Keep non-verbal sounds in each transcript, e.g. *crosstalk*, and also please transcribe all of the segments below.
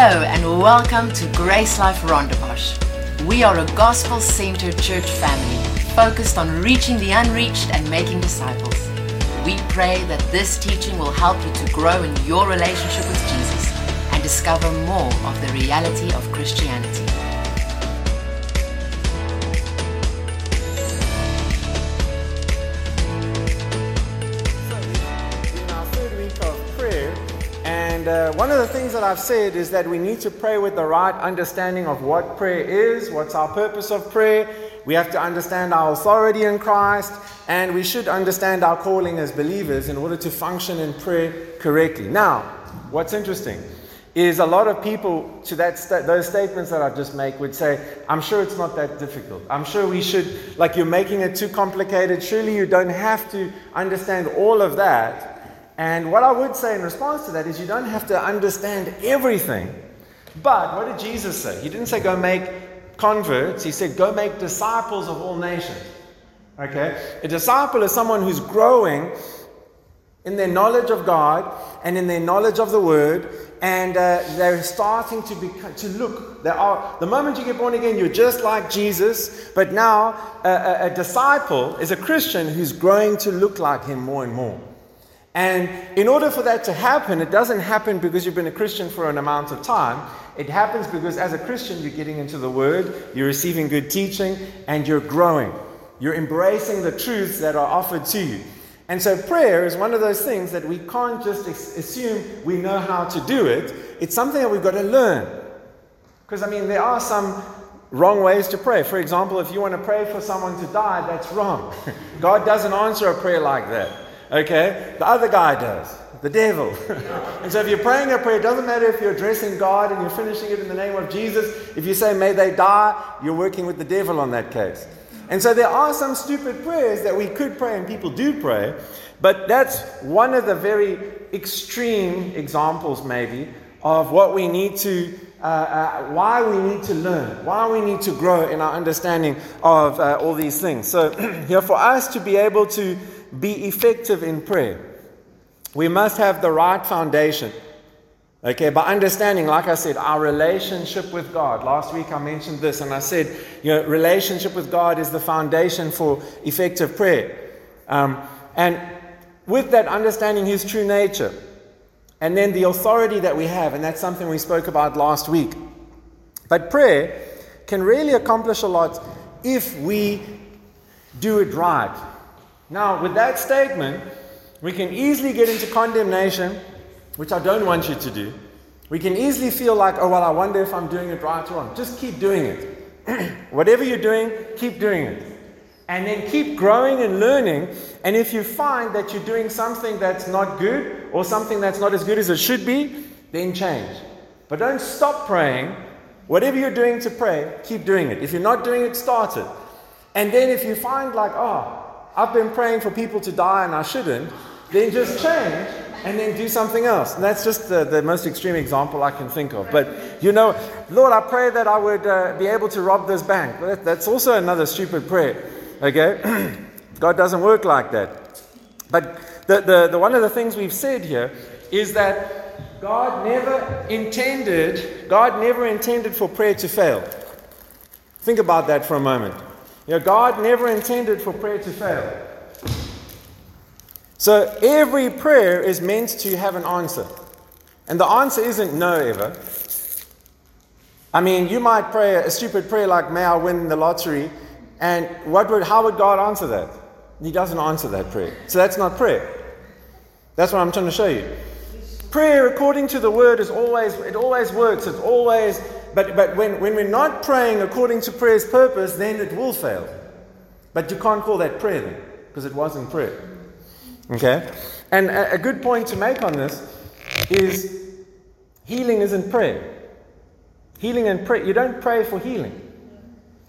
Hello and welcome to GraceLife Rondebosch. We are a gospel centered church family focused on reaching the unreached and making disciples. We pray that this teaching will help you to grow in your relationship with Jesus and discover more of the reality of Christianity. Uh, one of the things that I've said is that we need to pray with the right understanding of what prayer is, what's our purpose of prayer. We have to understand our authority in Christ, and we should understand our calling as believers in order to function in prayer correctly. Now, what's interesting is a lot of people to that sta- those statements that I just make would say, "I'm sure it's not that difficult. I'm sure we should like you're making it too complicated. Surely you don't have to understand all of that." And what I would say in response to that is you don't have to understand everything. But what did Jesus say? He didn't say go make converts, he said go make disciples of all nations. Okay? A disciple is someone who's growing in their knowledge of God and in their knowledge of the Word, and uh, they're starting to become, to look. They are the moment you get born again, you're just like Jesus. But now, a, a, a disciple is a Christian who's growing to look like Him more and more. And in order for that to happen, it doesn't happen because you've been a Christian for an amount of time. It happens because as a Christian, you're getting into the Word, you're receiving good teaching, and you're growing. You're embracing the truths that are offered to you. And so, prayer is one of those things that we can't just assume we know how to do it. It's something that we've got to learn. Because, I mean, there are some wrong ways to pray. For example, if you want to pray for someone to die, that's wrong. *laughs* God doesn't answer a prayer like that. Okay? The other guy does. The devil. *laughs* and so if you're praying a prayer, it doesn't matter if you're addressing God and you're finishing it in the name of Jesus. If you say, may they die, you're working with the devil on that case. And so there are some stupid prayers that we could pray and people do pray, but that's one of the very extreme examples, maybe, of what we need to, uh, uh, why we need to learn, why we need to grow in our understanding of uh, all these things. So, *clears throat* you know, for us to be able to be effective in prayer, we must have the right foundation. Okay, by understanding, like I said, our relationship with God. Last week I mentioned this and I said, you know, relationship with God is the foundation for effective prayer. Um, and with that, understanding His true nature, and then the authority that we have, and that's something we spoke about last week. But prayer can really accomplish a lot if we do it right. Now, with that statement, we can easily get into condemnation, which I don't want you to do. We can easily feel like, oh, well, I wonder if I'm doing it right or wrong. Just keep doing it. *clears throat* Whatever you're doing, keep doing it. And then keep growing and learning. And if you find that you're doing something that's not good or something that's not as good as it should be, then change. But don't stop praying. Whatever you're doing to pray, keep doing it. If you're not doing it, start it. And then if you find like, oh, I've been praying for people to die and I shouldn't, then just change and then do something else. And that's just the, the most extreme example I can think of. But you know, Lord, I pray that I would uh, be able to rob this bank. That, that's also another stupid prayer. Okay? *clears throat* God doesn't work like that. But the, the, the one of the things we've said here is that God never intended, God never intended for prayer to fail. Think about that for a moment. You know, God never intended for prayer to fail. So every prayer is meant to have an answer. And the answer isn't no ever. I mean, you might pray a stupid prayer like, May I win the lottery? And what would, how would God answer that? He doesn't answer that prayer. So that's not prayer. That's what I'm trying to show you. Prayer, according to the word, is always, it always works. It's always, but, but when, when we're not praying according to prayer's purpose, then it will fail. But you can't call that prayer then, because it wasn't prayer. Okay? And a, a good point to make on this is healing isn't prayer. Healing and prayer, you don't pray for healing.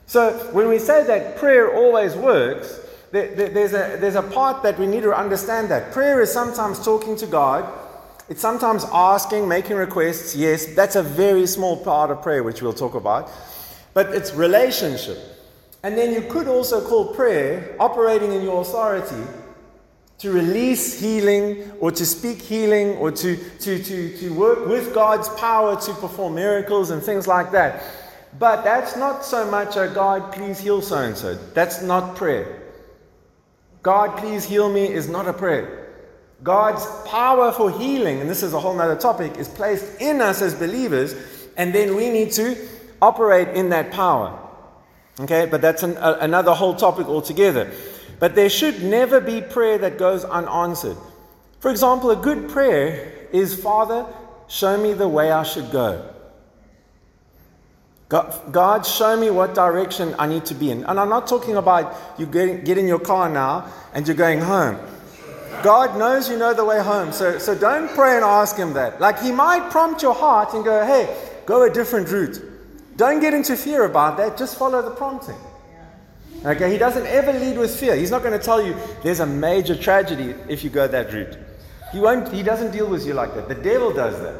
So when we say that prayer always works, there, there, there's, a, there's a part that we need to understand that. Prayer is sometimes talking to God, it's sometimes asking, making requests. Yes, that's a very small part of prayer, which we'll talk about. But it's relationship. And then you could also call prayer operating in your authority to release healing or to speak healing or to, to, to, to work with God's power to perform miracles and things like that. But that's not so much a God, please heal so and so. That's not prayer. God, please heal me is not a prayer. God's power for healing, and this is a whole other topic, is placed in us as believers, and then we need to operate in that power. Okay, but that's an, a, another whole topic altogether. But there should never be prayer that goes unanswered. For example, a good prayer is Father, show me the way I should go. God, God, show me what direction I need to be in. And I'm not talking about you getting, get in your car now and you're going home. God knows you know the way home. So, so don't pray and ask Him that. Like He might prompt your heart and go, hey, go a different route. Don't get into fear about that. Just follow the prompting. Okay, he doesn't ever lead with fear. He's not going to tell you there's a major tragedy if you go that route. He won't he doesn't deal with you like that. The devil does that.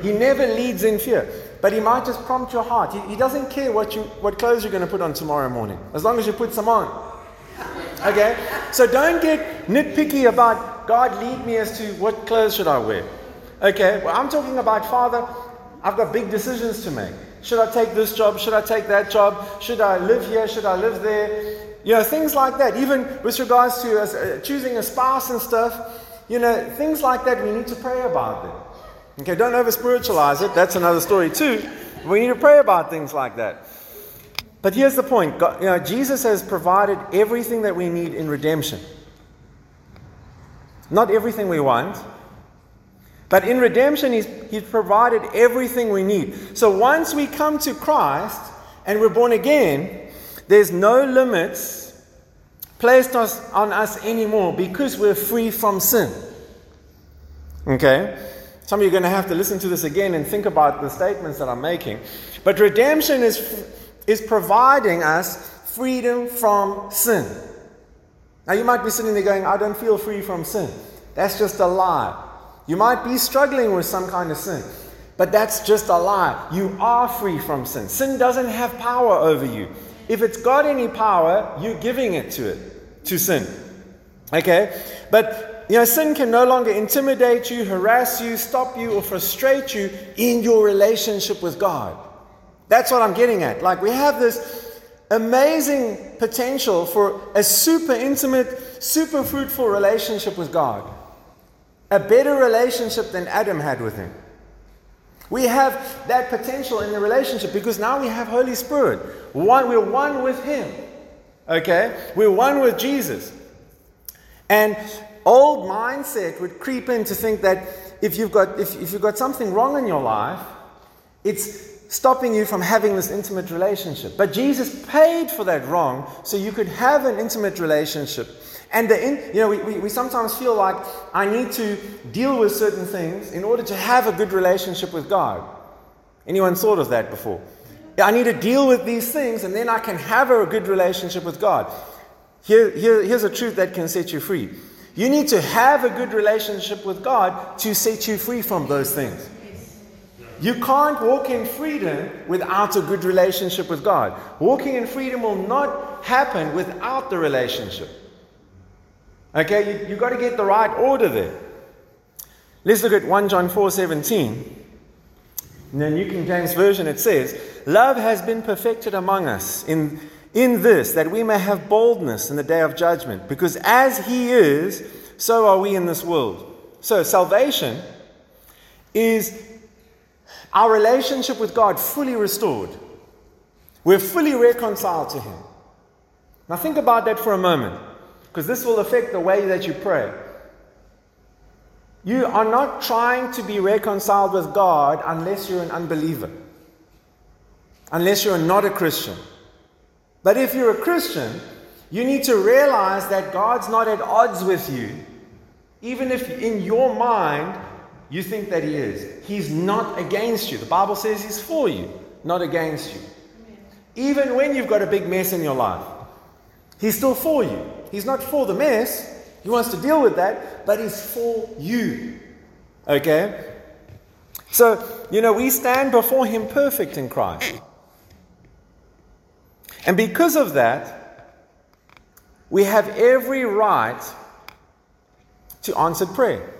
He never leads in fear. But he might just prompt your heart. He, he doesn't care what you what clothes you're going to put on tomorrow morning, as long as you put some on. Okay? So don't get nitpicky about God lead me as to what clothes should I wear. Okay? Well, I'm talking about Father, I've got big decisions to make. Should I take this job? Should I take that job? Should I live here? Should I live there? You know, things like that. Even with regards to uh, choosing a spouse and stuff, you know, things like that, we need to pray about them. Okay, don't over spiritualize it. That's another story, too. We need to pray about things like that. But here's the point God, you know, Jesus has provided everything that we need in redemption. Not everything we want, but in redemption, he's, he's provided everything we need. So once we come to Christ and we're born again, there's no limits placed us, on us anymore because we're free from sin. Okay? Some of you are going to have to listen to this again and think about the statements that I'm making. But redemption is, is providing us freedom from sin. Now, you might be sitting there going, I don't feel free from sin. That's just a lie. You might be struggling with some kind of sin, but that's just a lie. You are free from sin. Sin doesn't have power over you. If it's got any power, you're giving it to it, to sin. Okay? But, you know, sin can no longer intimidate you, harass you, stop you, or frustrate you in your relationship with God. That's what I'm getting at. Like, we have this amazing potential for a super intimate, super fruitful relationship with God a better relationship than Adam had with him. We have that potential in the relationship because now we have Holy Spirit. One, we're one with Him. Okay? We're one with Jesus. And old mindset would creep in to think that if you've got if, if you've got something wrong in your life, it's stopping you from having this intimate relationship. But Jesus paid for that wrong so you could have an intimate relationship and the in, you know, we, we, we sometimes feel like I need to deal with certain things in order to have a good relationship with God. Anyone thought of that before? I need to deal with these things and then I can have a good relationship with God. Here, here, here's a truth that can set you free. You need to have a good relationship with God to set you free from those things. You can't walk in freedom without a good relationship with God. Walking in freedom will not happen without the relationship. Okay, you, you've got to get the right order there. Let's look at 1 John 4 17. In the New King James Version, it says, Love has been perfected among us in, in this, that we may have boldness in the day of judgment, because as He is, so are we in this world. So, salvation is our relationship with God fully restored. We're fully reconciled to Him. Now, think about that for a moment because this will affect the way that you pray. You are not trying to be reconciled with God unless you're an unbeliever, unless you're not a Christian. But if you're a Christian, you need to realize that God's not at odds with you, even if in your mind you think that He is. He's not against you. The Bible says He's for you, not against you. Even when you've got a big mess in your life, He's still for you. He's not for the mess. He wants to deal with that, but he's for you. Okay? So, you know, we stand before him perfect in Christ. And because of that, we have every right to answered prayer.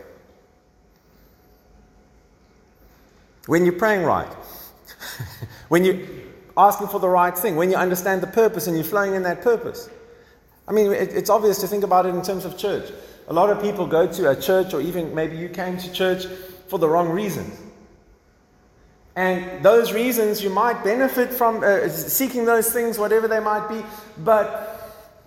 When you're praying right, *laughs* when you're asking for the right thing, when you understand the purpose and you're flowing in that purpose. I mean, it, it's obvious to think about it in terms of church. A lot of people go to a church, or even maybe you came to church for the wrong reasons. And those reasons you might benefit from uh, seeking those things, whatever they might be, but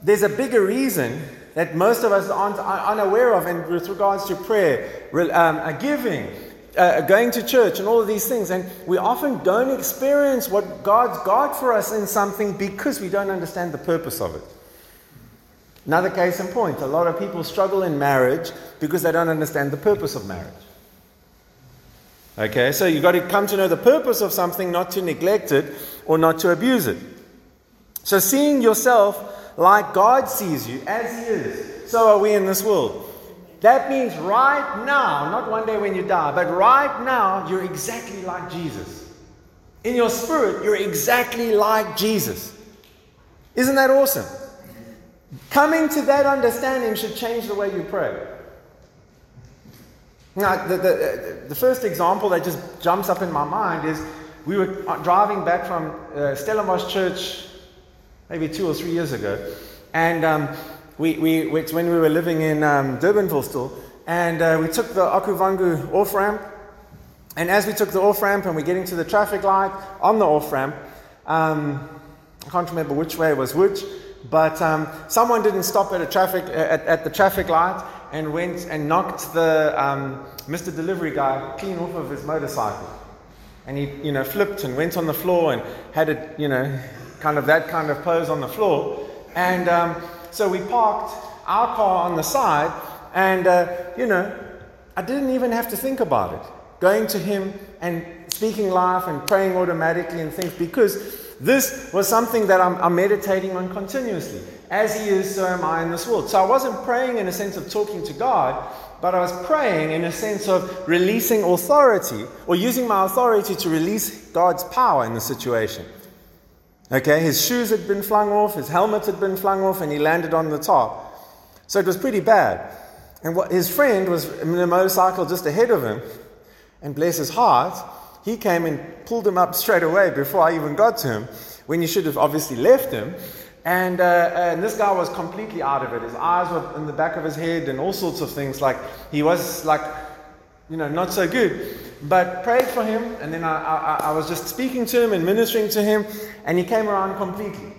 there's a bigger reason that most of us aren't unaware of and with regards to prayer, um, giving, uh, going to church, and all of these things. And we often don't experience what God's got for us in something because we don't understand the purpose of it. Another case in point a lot of people struggle in marriage because they don't understand the purpose of marriage. Okay, so you've got to come to know the purpose of something, not to neglect it or not to abuse it. So, seeing yourself like God sees you, as He is, so are we in this world. That means right now, not one day when you die, but right now, you're exactly like Jesus. In your spirit, you're exactly like Jesus. Isn't that awesome? Coming to that understanding should change the way you pray. Now, the, the, the first example that just jumps up in my mind is we were driving back from uh, Stellenbosch Church maybe two or three years ago. And um, we, we, it's when we were living in um, Durbanville still. And uh, we took the Okavango off ramp. And as we took the off ramp and we're getting to the traffic light on the off ramp, um, I can't remember which way was which, but um, someone didn't stop at, a traffic, at, at the traffic light and went and knocked the um, Mr. Delivery guy clean off of his motorcycle. And he, you know, flipped and went on the floor and had it, you know, kind of that kind of pose on the floor. And um, so we parked our car on the side, and, uh, you know, I didn't even have to think about it. Going to him and speaking life and praying automatically and things because this was something that I'm, I'm, meditating on continuously. As He is, so am I in this world. So I wasn't praying in a sense of talking to God, but I was praying in a sense of releasing authority or using my authority to release God's power in the situation. Okay, his shoes had been flung off, his helmet had been flung off, and he landed on the top. So it was pretty bad. And what, his friend was in a motorcycle just ahead of him, and bless his heart, he came and pulled him up straight away before I even got to him, when you should have obviously left him. And, uh, and this guy was completely out of it. His eyes were in the back of his head and all sorts of things. Like he was like, you know, not so good. But prayed for him, and then I, I, I was just speaking to him and ministering to him, and he came around completely.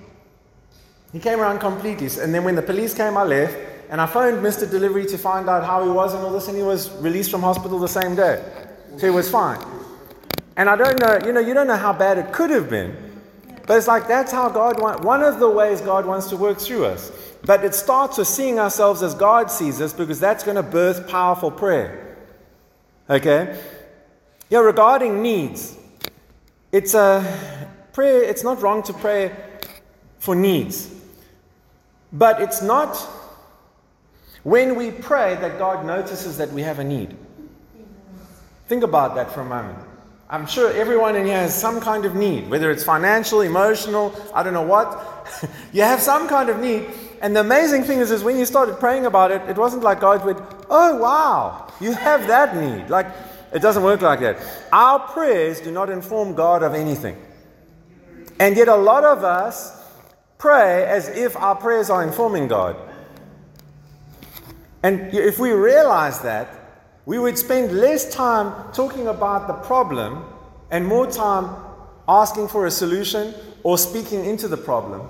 He came around completely. And then when the police came, I left, and I phoned Mr. Delivery to find out how he was and all this, and he was released from hospital the same day. So he was fine. And I don't know, you know, you don't know how bad it could have been. But it's like that's how God wants, one of the ways God wants to work through us. But it starts with seeing ourselves as God sees us because that's going to birth powerful prayer. Okay? Yeah, regarding needs, it's a prayer, it's not wrong to pray for needs. But it's not when we pray that God notices that we have a need. Think about that for a moment. I'm sure everyone in here has some kind of need, whether it's financial, emotional, I don't know what. *laughs* you have some kind of need. And the amazing thing is, is when you started praying about it, it wasn't like God would, oh wow, you have that need. Like, it doesn't work like that. Our prayers do not inform God of anything. And yet, a lot of us pray as if our prayers are informing God. And if we realize that, we would spend less time talking about the problem and more time asking for a solution or speaking into the problem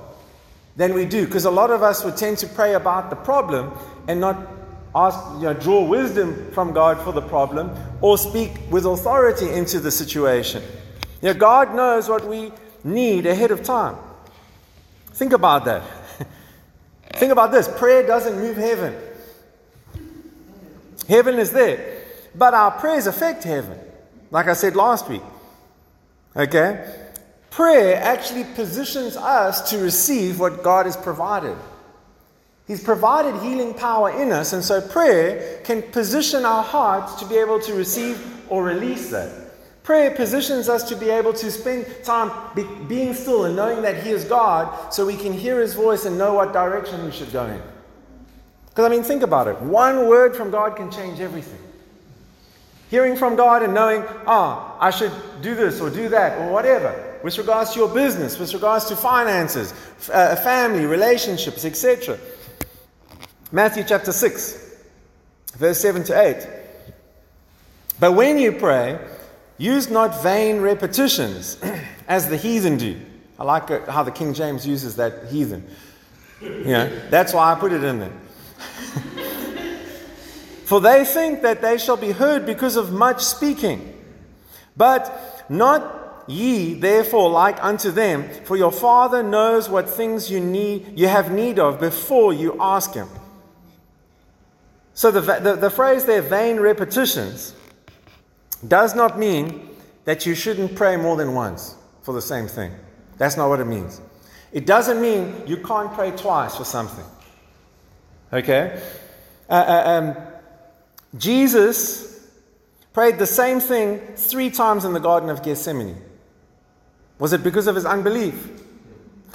than we do. Because a lot of us would tend to pray about the problem and not ask, you know, draw wisdom from God for the problem or speak with authority into the situation. You know, God knows what we need ahead of time. Think about that. *laughs* Think about this prayer doesn't move heaven. Heaven is there. But our prayers affect heaven, like I said last week. Okay? Prayer actually positions us to receive what God has provided. He's provided healing power in us, and so prayer can position our hearts to be able to receive or release that. Prayer positions us to be able to spend time be, being still and knowing that He is God so we can hear His voice and know what direction we should go in. Because, I mean, think about it. One word from God can change everything. Hearing from God and knowing, ah, I should do this or do that or whatever, with regards to your business, with regards to finances, uh, family, relationships, etc. Matthew chapter 6, verse 7 to 8. But when you pray, use not vain repetitions *clears throat* as the heathen do. I like how the King James uses that heathen. Yeah, that's why I put it in there. *laughs* For they think that they shall be heard because of much speaking. But not ye therefore like unto them, for your Father knows what things you need you have need of before you ask him. So the, the, the phrase there, vain repetitions, does not mean that you shouldn't pray more than once for the same thing. That's not what it means. It doesn't mean you can't pray twice for something. Okay? Uh, uh, um, Jesus prayed the same thing three times in the Garden of Gethsemane. Was it because of his unbelief?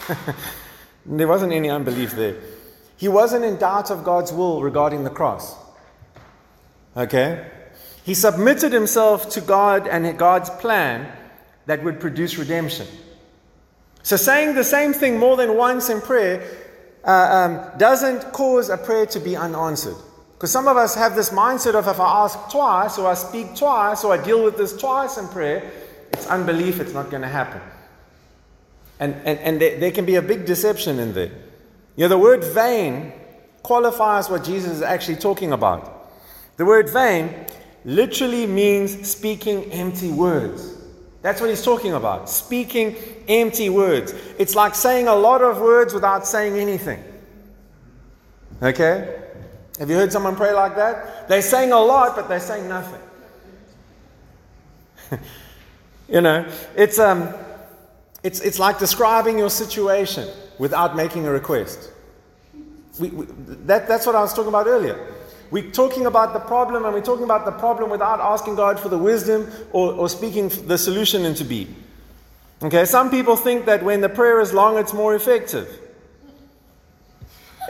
*laughs* there wasn't any unbelief there. He wasn't in doubt of God's will regarding the cross. Okay? He submitted himself to God and God's plan that would produce redemption. So, saying the same thing more than once in prayer uh, um, doesn't cause a prayer to be unanswered. Because some of us have this mindset of if I ask twice, or I speak twice, or I deal with this twice in prayer, it's unbelief, it's not going to happen. And, and, and there, there can be a big deception in there. You know, the word vain qualifies what Jesus is actually talking about. The word vain literally means speaking empty words. That's what he's talking about. Speaking empty words. It's like saying a lot of words without saying anything. Okay? Have you heard someone pray like that? They're saying a lot, but they're saying nothing. *laughs* you know, it's, um, it's, it's like describing your situation without making a request. We, we, that, that's what I was talking about earlier. We're talking about the problem, and we're talking about the problem without asking God for the wisdom or, or speaking the solution into being. Okay, some people think that when the prayer is long, it's more effective.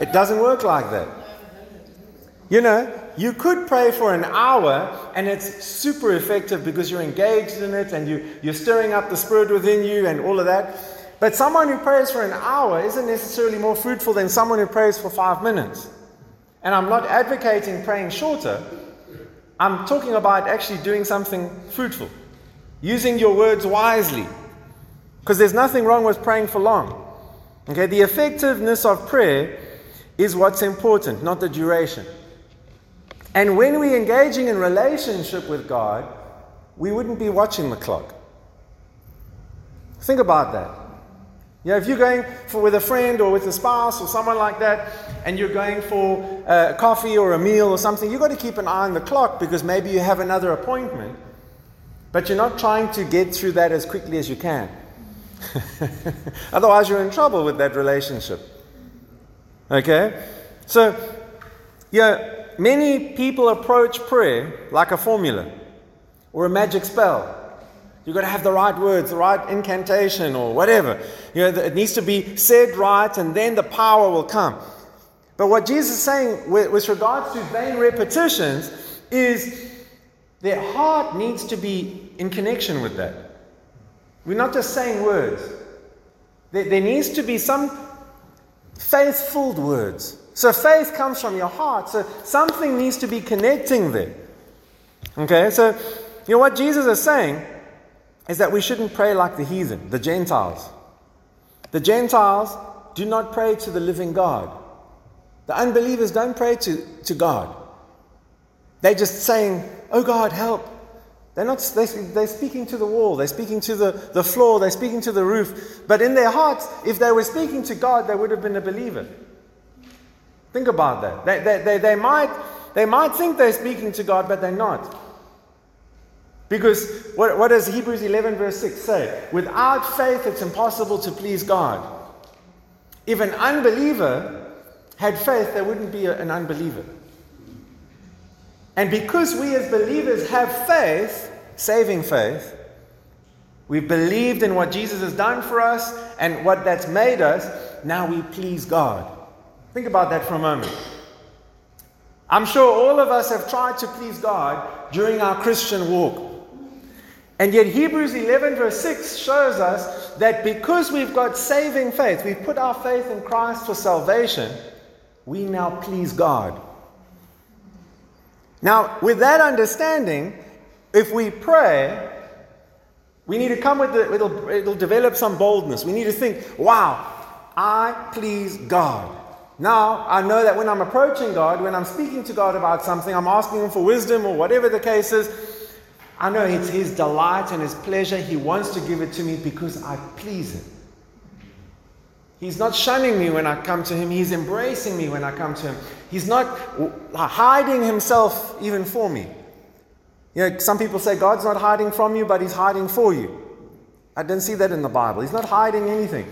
It doesn't work like that. You know, you could pray for an hour and it's super effective because you're engaged in it and you, you're stirring up the spirit within you and all of that. But someone who prays for an hour isn't necessarily more fruitful than someone who prays for five minutes. And I'm not advocating praying shorter, I'm talking about actually doing something fruitful, using your words wisely. Because there's nothing wrong with praying for long. Okay, the effectiveness of prayer is what's important, not the duration. And when we're engaging in relationship with God, we wouldn't be watching the clock. Think about that. You know, if you're going for with a friend or with a spouse or someone like that, and you're going for a coffee or a meal or something, you've got to keep an eye on the clock because maybe you have another appointment, but you're not trying to get through that as quickly as you can. *laughs* Otherwise, you're in trouble with that relationship. Okay? So, yeah, many people approach prayer like a formula or a magic spell. You've got to have the right words, the right incantation, or whatever. You know, it needs to be said right, and then the power will come. But what Jesus is saying with, with regards to vain repetitions is their heart needs to be in connection with that. We're not just saying words. There, there needs to be some faith filled words so faith comes from your heart. So something needs to be connecting there. Okay, so you know what Jesus is saying is that we shouldn't pray like the heathen, the Gentiles. The Gentiles do not pray to the living God. The unbelievers don't pray to, to God. They're just saying, Oh God, help. They're not they, they're speaking to the wall, they're speaking to the, the floor, they're speaking to the roof. But in their hearts, if they were speaking to God, they would have been a believer. Think about that. They, they, they, they, might, they might think they're speaking to God, but they're not. Because what, what does Hebrews 11, verse 6 say? Without faith, it's impossible to please God. If an unbeliever had faith, there wouldn't be an unbeliever. And because we as believers have faith, saving faith, we've believed in what Jesus has done for us and what that's made us, now we please God. Think about that for a moment. I'm sure all of us have tried to please God during our Christian walk. And yet, Hebrews 11, verse 6 shows us that because we've got saving faith, we've put our faith in Christ for salvation, we now please God. Now, with that understanding, if we pray, we need to come with it'll, it'll develop some boldness. We need to think, wow, I please God. Now, I know that when I'm approaching God, when I'm speaking to God about something, I'm asking Him for wisdom or whatever the case is, I know it's His delight and His pleasure. He wants to give it to me because I please Him. He's not shunning me when I come to Him, He's embracing me when I come to Him. He's not uh, hiding Himself even for me. You know, some people say God's not hiding from you, but He's hiding for you. I didn't see that in the Bible. He's not hiding anything.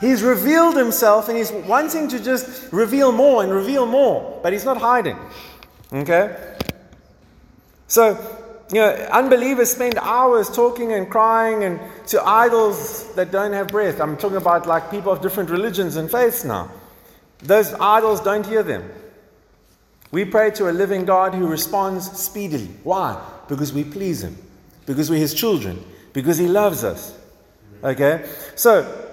He's revealed himself and he's wanting to just reveal more and reveal more, but he's not hiding. Okay? So, you know, unbelievers spend hours talking and crying and to idols that don't have breath. I'm talking about like people of different religions and faiths now. Those idols don't hear them. We pray to a living God who responds speedily. Why? Because we please him. Because we're his children. Because he loves us. Okay? So,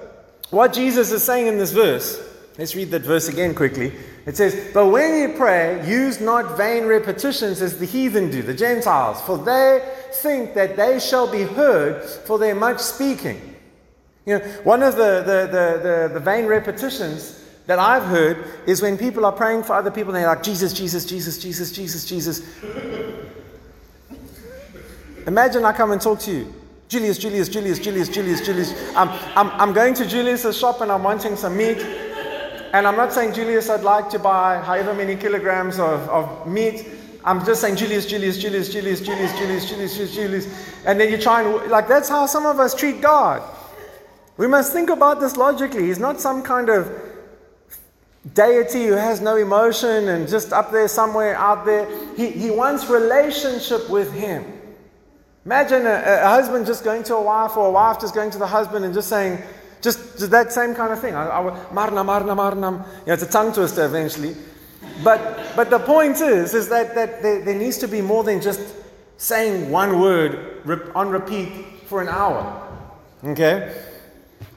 what Jesus is saying in this verse, let's read that verse again quickly. It says, But when you pray, use not vain repetitions as the heathen do, the Gentiles, for they think that they shall be heard for their much speaking. You know, one of the, the, the, the, the vain repetitions that I've heard is when people are praying for other people and they're like, Jesus, Jesus, Jesus, Jesus, Jesus, Jesus. Imagine I come and talk to you. Julius, Julius, Julius, Julius, Julius, Julius. I'm, I'm, I'm going to Julius's shop and I'm wanting some meat. And I'm not saying, Julius, I'd like to buy however many kilograms of, of meat. I'm just saying, Julius, Julius, Julius, Julius, Julius, Julius, Julius, Julius, Julius. And then you try and, like, that's how some of us treat God. We must think about this logically. He's not some kind of deity who has no emotion and just up there somewhere out there. He, he wants relationship with Him. Imagine a, a, husband just going to a wife or a wife just going to the husband and just saying, just, just that same kind of thing. I, I, marna, marna, marna. You know, it's a tongue twister eventually. But, but the point is, is that, that there, there needs to be more than just saying one word on repeat for an hour. Okay?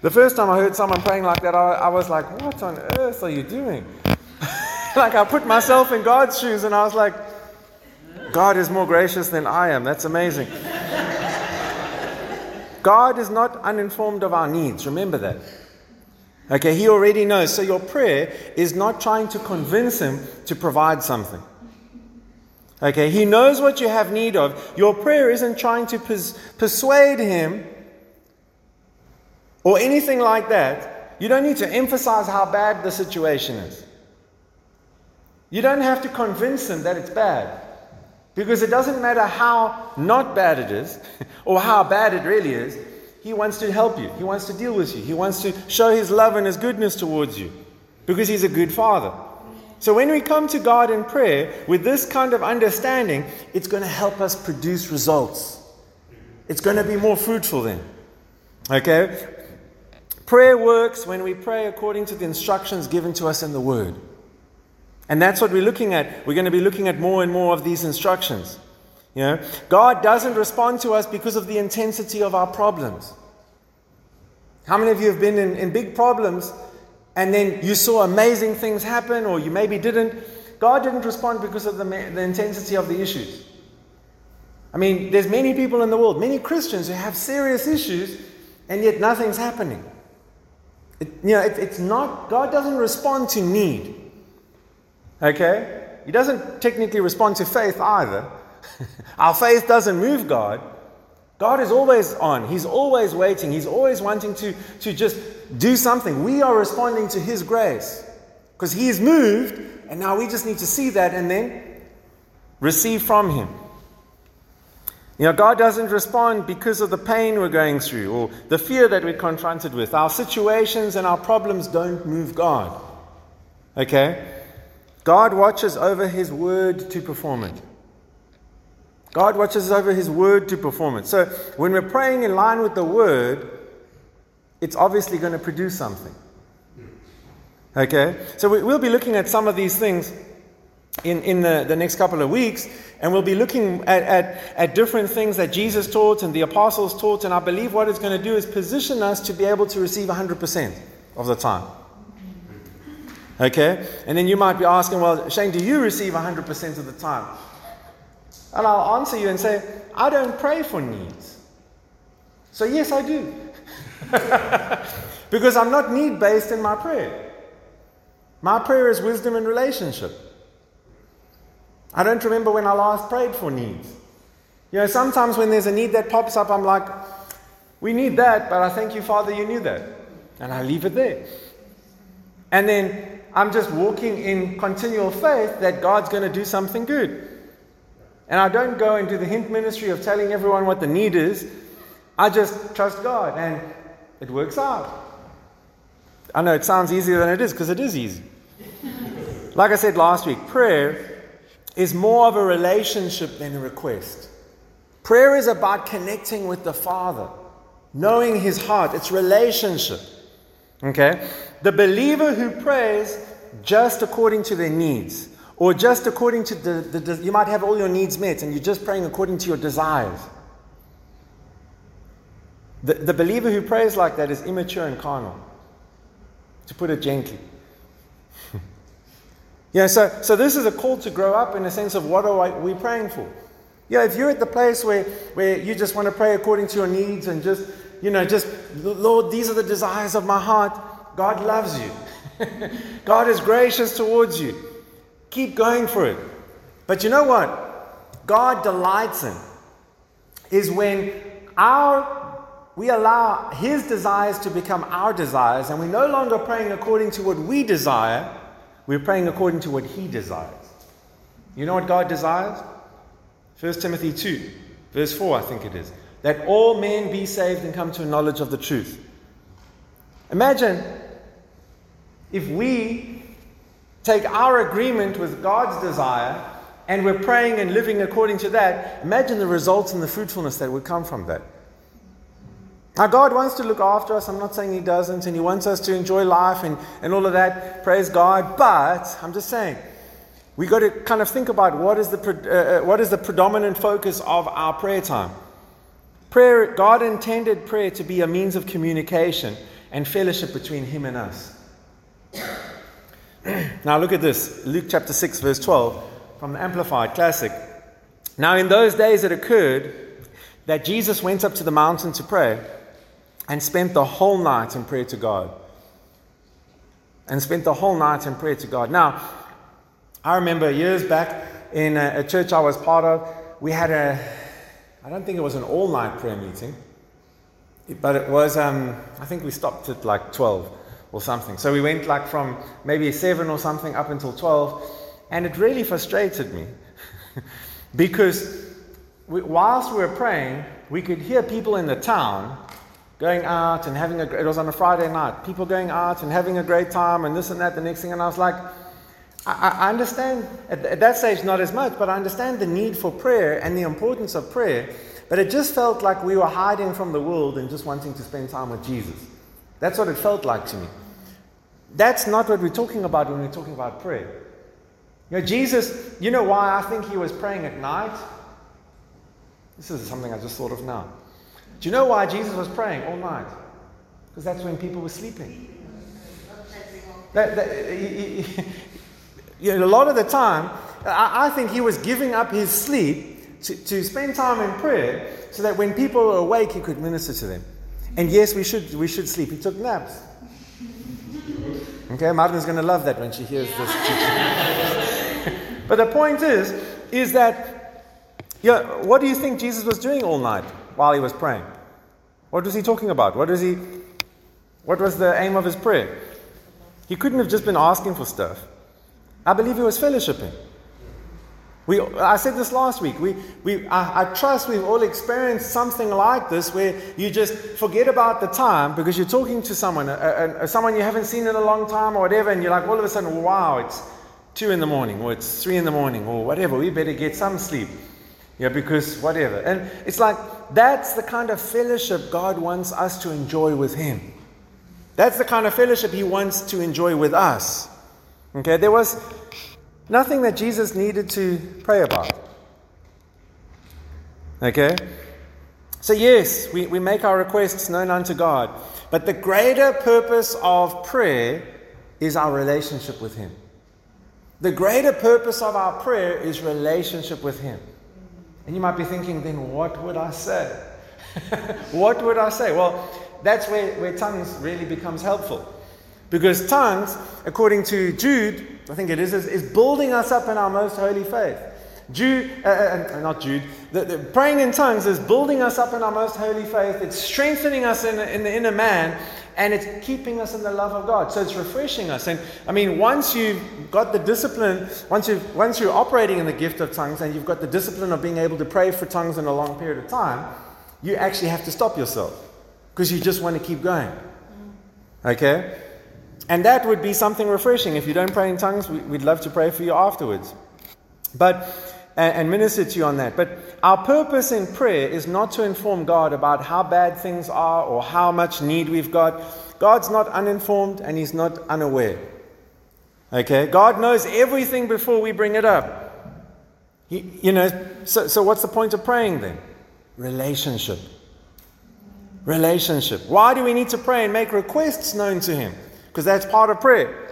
The first time I heard someone praying like that, I, I was like, what on earth are you doing? *laughs* like I put myself in God's shoes and I was like, God is more gracious than I am. That's amazing. God is not uninformed of our needs. Remember that. Okay, He already knows. So your prayer is not trying to convince Him to provide something. Okay, He knows what you have need of. Your prayer isn't trying to pers- persuade Him or anything like that. You don't need to emphasize how bad the situation is. You don't have to convince Him that it's bad. Because it doesn't matter how not bad it is, *laughs* or how bad it really is, He wants to help you. He wants to deal with you. He wants to show His love and His goodness towards you. Because He's a good Father. So when we come to God in prayer with this kind of understanding, it's going to help us produce results. It's going to be more fruitful then. Okay? Prayer works when we pray according to the instructions given to us in the Word. And that's what we're looking at. We're going to be looking at more and more of these instructions. You know, God doesn't respond to us because of the intensity of our problems. How many of you have been in, in big problems and then you saw amazing things happen or you maybe didn't? God didn't respond because of the, the intensity of the issues. I mean, there's many people in the world, many Christians who have serious issues and yet nothing's happening. It, you know, it, it's not, God doesn't respond to need. Okay? He doesn't technically respond to faith either. *laughs* Our faith doesn't move God. God is always on. He's always waiting. He's always wanting to, to just do something. We are responding to His grace because He is moved, and now we just need to see that and then receive from Him. You know, God doesn't respond because of the pain we're going through or the fear that we're confronted with. Our situations and our problems don't move God. Okay? God watches over His word to perform it. God watches over His word to perform it. So when we're praying in line with the word, it's obviously going to produce something. Okay? So we'll be looking at some of these things in, in the, the next couple of weeks, and we'll be looking at, at, at different things that Jesus taught and the apostles taught. And I believe what it's going to do is position us to be able to receive 100% of the time. Okay? And then you might be asking, well, Shayne, do you receive 100% of the time? And I'll answer you and say, I don't pray for needs. So, yes, I do. *laughs* because I'm not need based in my prayer. My prayer is wisdom and relationship. I don't remember when I last prayed for needs. You know, sometimes when there's a need that pops up, I'm like, we need that, but I thank you, Father, you knew that. And I leave it there. And then I'm just walking in continual faith that God's going to do something good. And I don't go into the hint ministry of telling everyone what the need is. I just trust God and it works out. I know it sounds easier than it is because it is easy. *laughs* like I said last week, prayer is more of a relationship than a request. Prayer is about connecting with the Father, knowing His heart. It's relationship. Okay? The believer who prays just according to their needs, or just according to the, the, the, you might have all your needs met and you're just praying according to your desires. The, the believer who prays like that is immature and carnal, to put it gently. *laughs* yeah, so, so this is a call to grow up in a sense of what are we praying for? Yeah, if you're at the place where, where you just want to pray according to your needs and just, you know, just, Lord, these are the desires of my heart, God loves you. *laughs* God is gracious towards you. Keep going for it. But you know what? God delights in is when our we allow his desires to become our desires, and we're no longer praying according to what we desire, we're praying according to what he desires. You know what God desires? 1 Timothy 2, verse 4, I think it is. That all men be saved and come to a knowledge of the truth. Imagine if we take our agreement with God's desire and we're praying and living according to that, imagine the results and the fruitfulness that would come from that. Now, God wants to look after us. I'm not saying He doesn't, and He wants us to enjoy life and, and all of that. Praise God. But I'm just saying, we've got to kind of think about what is the, uh, uh, what is the predominant focus of our prayer time. Prayer, God intended prayer to be a means of communication and fellowship between Him and us. *coughs* now look at this Luke chapter 6, verse 12 from the Amplified Classic. Now, in those days it occurred that Jesus went up to the mountain to pray and spent the whole night in prayer to God. And spent the whole night in prayer to God. Now, I remember years back in a, a church I was part of, we had a, I don't think it was an all night prayer meeting, but it was, um, I think we stopped at like 12 or something. So we went like from maybe 7 or something up until 12, and it really frustrated me *laughs* because we, whilst we were praying, we could hear people in the town going out and having a, it was on a Friday night, people going out and having a great time and this and that, the next thing. And I was like, I, I understand, at, at that stage, not as much, but I understand the need for prayer and the importance of prayer. But it just felt like we were hiding from the world and just wanting to spend time with Jesus. That's what it felt like to me. That's not what we're talking about when we're talking about prayer. You know, Jesus, you know why I think he was praying at night? This is something I just thought of now. Do you know why Jesus was praying all night? Because that's when people were sleeping. That, that, he, *laughs* he, you know, a lot of the time, I, I, think he was giving up his sleep to, to spend time in prayer so that when people were awake, he could minister to them. And yes, we should, we should sleep. He took naps. Okay, Martin's going to love that when she hears this. *laughs* but the point is, is that, yeah, what do you think Jesus was doing all night? while he was praying? What was he talking about? What was he what was the aim of his prayer? He couldn't have just been asking for stuff. I believe he was fellowshipping. We, I said this last week. We, we, I, I, trust we've all experienced something like this where you just forget about the time because you're talking to someone, a, a, someone you haven't seen in a long time or whatever, and you're like, all of a sudden, wow, it's two in the morning or it's three in the morning or whatever. We better get some sleep. Yeah, because whatever. And it's like that's the kind of fellowship God wants us to enjoy with Him. That's the kind of fellowship He wants to enjoy with us. Okay, there was Nothing that Jesus needed to pray about. Okay? So, yes, we, we make our requests known unto God. But the greater purpose of prayer is our relationship with Him. The greater purpose of our prayer is relationship with Him. And you might be thinking, then what would I say? *laughs* what would I say? Well, that's where, where tongues really becomes helpful. Because tongues, according to Jude, I think it is, is, is building us up in our most holy faith. Jude, uh, uh, uh, not Jude, the, the, praying in tongues is building us up in our most holy faith. It's strengthening us in, in the inner man, and it's keeping us in the love of God. So it's refreshing us. And I mean, once you've got the discipline, once, you've once you're operating in the gift of tongues, and you've got the discipline of being able to pray for tongues in a long period of time, you actually have to stop yourself because you just want to keep going. Okay? And that would be something refreshing. If you don't pray in tongues, we'd love to pray for you afterwards. But and minister to you on that. But our purpose in prayer is not to inform God about how bad things are or how much need we've got. God's not uninformed and He's not unaware. Okay? God knows everything before we bring it up. He, you know, so, so what's the point of praying then? Relationship. Relationship. Why do we need to pray and make requests known to Him? Because that's part of prayer.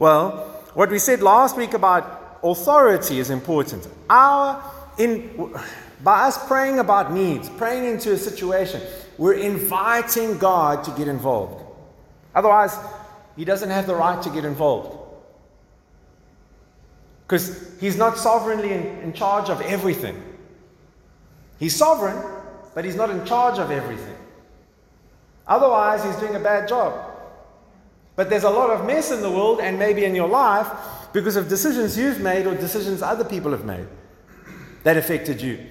Well, what we said last week about authority is important. Our in by us praying about needs, praying into a situation, we're inviting God to get involved. Otherwise, he doesn't have the right to get involved. Because he's not sovereignly in, in charge of everything. He's sovereign, but he's not in charge of everything. Otherwise, he's doing a bad job. But there's a lot of mess in the world and maybe in your life because of decisions you've made or decisions other people have made that affected you.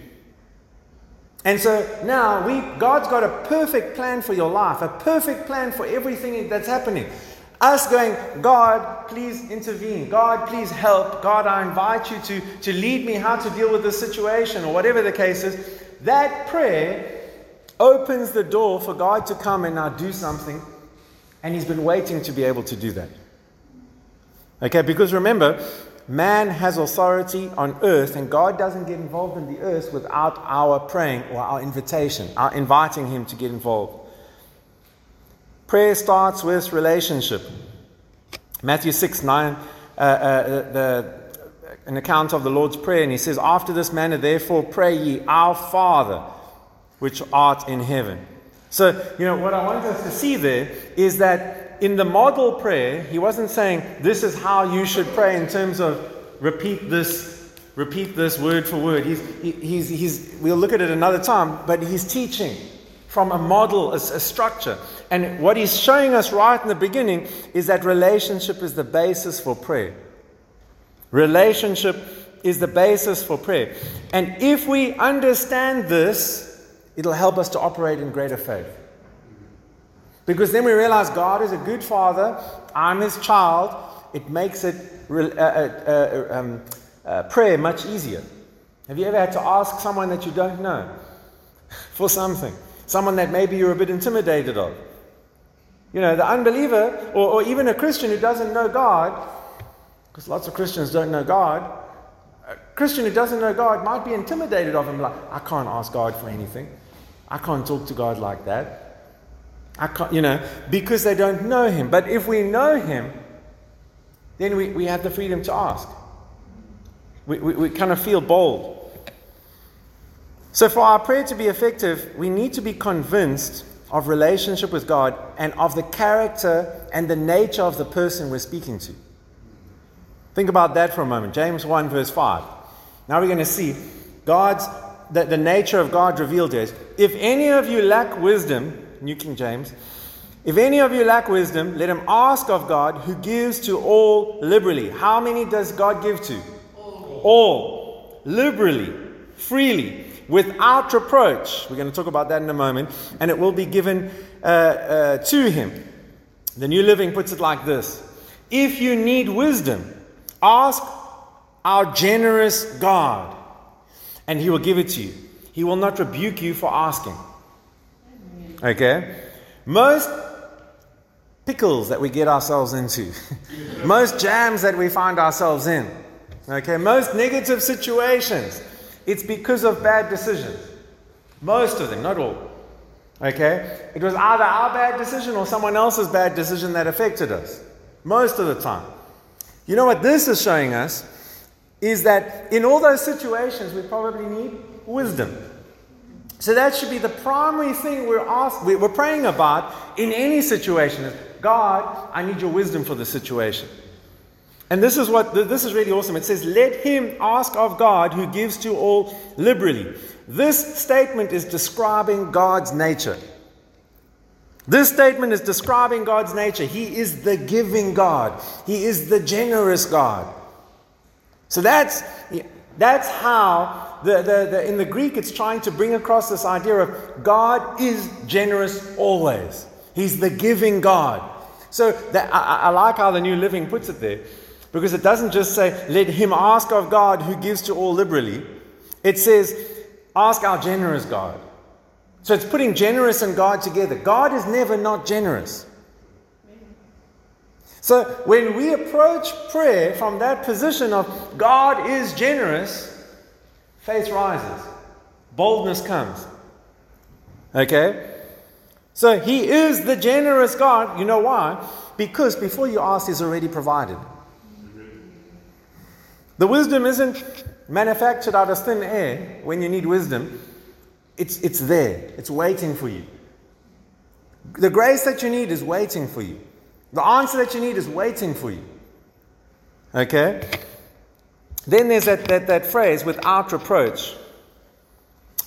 And so now we God's got a perfect plan for your life, a perfect plan for everything that's happening. Us going, God, please intervene. God, please help. God, I invite you to, to lead me how to deal with this situation or whatever the case is. That prayer opens the door for God to come and now do something and he's been waiting to be able to do that. Okay, because remember, man has authority on earth, and God doesn't get involved in the earth without our praying or our invitation, our inviting him to get involved. Prayer starts with relationship. Matthew 6 9, uh, uh, the, an account of the Lord's Prayer, and he says, After this manner, therefore, pray ye, Our Father, which art in heaven. So, you know, what I want us to see there is that in the model prayer, he wasn't saying this is how you should pray in terms of repeat this, repeat this word for word. He's, he, he's, he's, we'll look at it another time, but he's teaching from a model, a, a structure. And what he's showing us right in the beginning is that relationship is the basis for prayer. Relationship is the basis for prayer. And if we understand this, it'll help us to operate in greater faith. Because then we realize God is a good father, I'm his child. It makes it uh, uh, uh, um, uh, prayer much easier. Have you ever had to ask someone that you don't know *laughs* for something? Someone that maybe you're a bit intimidated of? You know, the unbeliever, or, or even a Christian who doesn't know God, because lots of Christians don't know God. A Christian who doesn't know God might be intimidated of him, like, I can't ask God for anything. I can't talk to God like that. I can't, you know, because they don't know Him. But if we know Him, then we, we have the freedom to ask. We, we, we kind of feel bold. So, for our prayer to be effective, we need to be convinced of relationship with God and of the character and the nature of the person we're speaking to. Think about that for a moment. James 1, verse 5. Now we're going to see God's the, the nature of God revealed is if any of you lack wisdom, New King James, if any of you lack wisdom, let him ask of God who gives to all liberally. How many does God give to? All. all. Liberally, freely, without reproach. We're going to talk about that in a moment. And it will be given uh, uh, to him. The New Living puts it like this If you need wisdom, ask our generous God and he will give it to you. He will not rebuke you for asking. Okay? Most pickles that we get ourselves into, *laughs* most jams that we find ourselves in, Okay, most negative situations, it's because of bad decisions. Most of them, not all. Okay? It was either our bad decision or someone else's bad decision that affected us. Most of the time. You know what this is showing us? Is that in all those situations, we probably need wisdom. So that should be the primary thing we're, asked, we're praying about in any situation. Is God, I need your wisdom for the situation. And this is what this is really awesome. It says, "Let him ask of God who gives to all liberally." This statement is describing God's nature. This statement is describing God's nature. He is the giving God. He is the generous God. So that's that's how the, the, the, in the Greek it's trying to bring across this idea of God is generous always. He's the giving God. So that, I, I like how the New Living puts it there. Because it doesn't just say, let him ask of God who gives to all liberally. It says, ask our generous God. So it's putting generous and God together. God is never not generous. So when we approach prayer from that position of God is generous, faith rises, boldness comes. Okay? So he is the generous God. You know why? Because before you ask, he's already provided. The wisdom isn't manufactured out of thin air when you need wisdom. It's, it's there, it's waiting for you. The grace that you need is waiting for you. The answer that you need is waiting for you. Okay? Then there's that, that, that phrase, without reproach.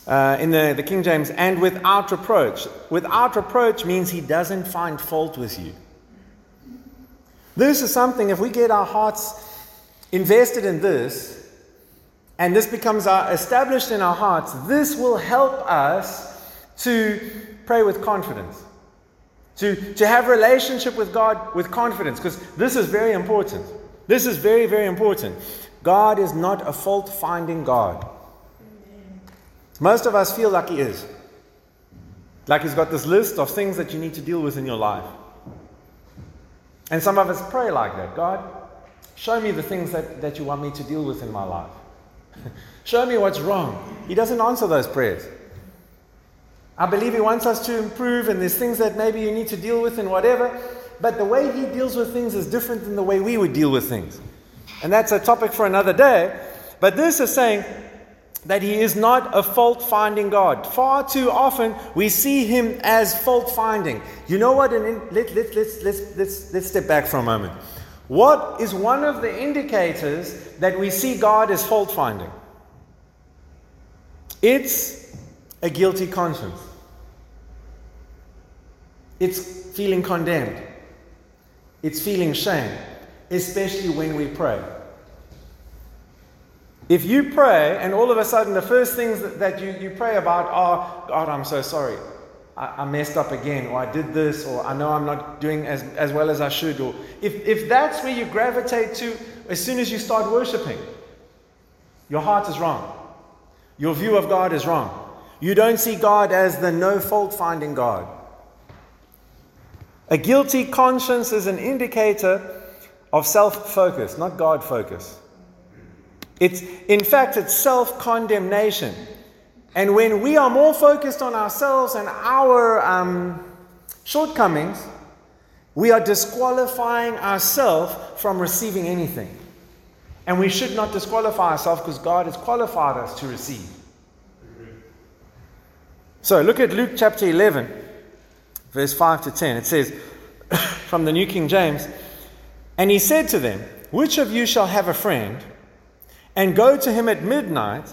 Uh, in the, the King James, and without reproach. Without reproach means he doesn't find fault with you. This is something, if we get our hearts invested in this, and this becomes our, established in our hearts, this will help us to pray with confidence. To, to have relationship with God with confidence, because this is very important. This is very, very important. God is not a fault finding God. Most of us feel like He is. Like He's got this list of things that you need to deal with in your life. And some of us pray like that God, Show me the things that, that you want me to deal with in my life. *laughs* Show me what's wrong. He doesn't answer those prayers. I believe He wants us to improve, and there's things that maybe you need to deal with and whatever. But the way He deals with things is different than the way we would deal with things. And that's a topic for another day. But this is saying that He is not a fault finding God. Far too often we see Him as fault finding. You know what? And let, let, let's, let's, let's, let's step back for a moment. What is one of the indicators that we see God as fault finding? It's a guilty conscience. It's feeling condemned. It's feeling shame, especially when we pray. If you pray and all of a sudden the first things that, you, you pray about are, God, I'm so sorry. I, I, messed up again, or I did this, or I know I'm not doing as, as well as I should. Or if, if that's where you gravitate to as soon as you start worshiping, your heart is wrong. Your view of God is wrong. You don't see God as the no fault finding God. A guilty conscience is an indicator of self focus, not God focus. It's, in fact, it's self condemnation. And when we are more focused on ourselves and our um, shortcomings, we are disqualifying ourselves from receiving anything. And we should not disqualify ourselves because God has qualified us to receive. So look at Luke chapter 11, verse 5 to 10. It says, *coughs* from the New King James, And he said to them, Which of you shall have a friend, and go to him at midnight?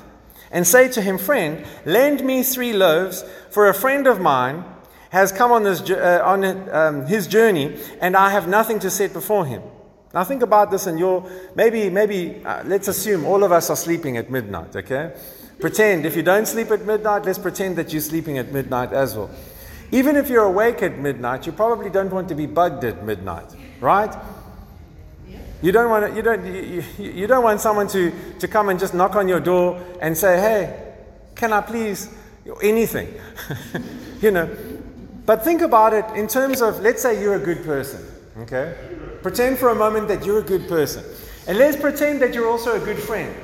and say to him, Friend, lend me three loaves, for a friend of mine has come on, this, uh, on um, his journey, and I have nothing to set before him. Now think about this, and you're maybe, maybe uh, let's assume all of us are sleeping at midnight, okay? Pretend if you don't sleep at midnight, let's pretend that you're sleeping at midnight as well. Even if you're awake at midnight, you probably don't want to be bugged at midnight, right? You don't want, to, you don't, you, you don't want someone to, to come and just knock on your door and say, hey, can I please, anything. *laughs* you know. But think about it in terms of, let's say you're a good person, okay? Pretend for a moment that you're a good person. And let's pretend that you're also a good friend.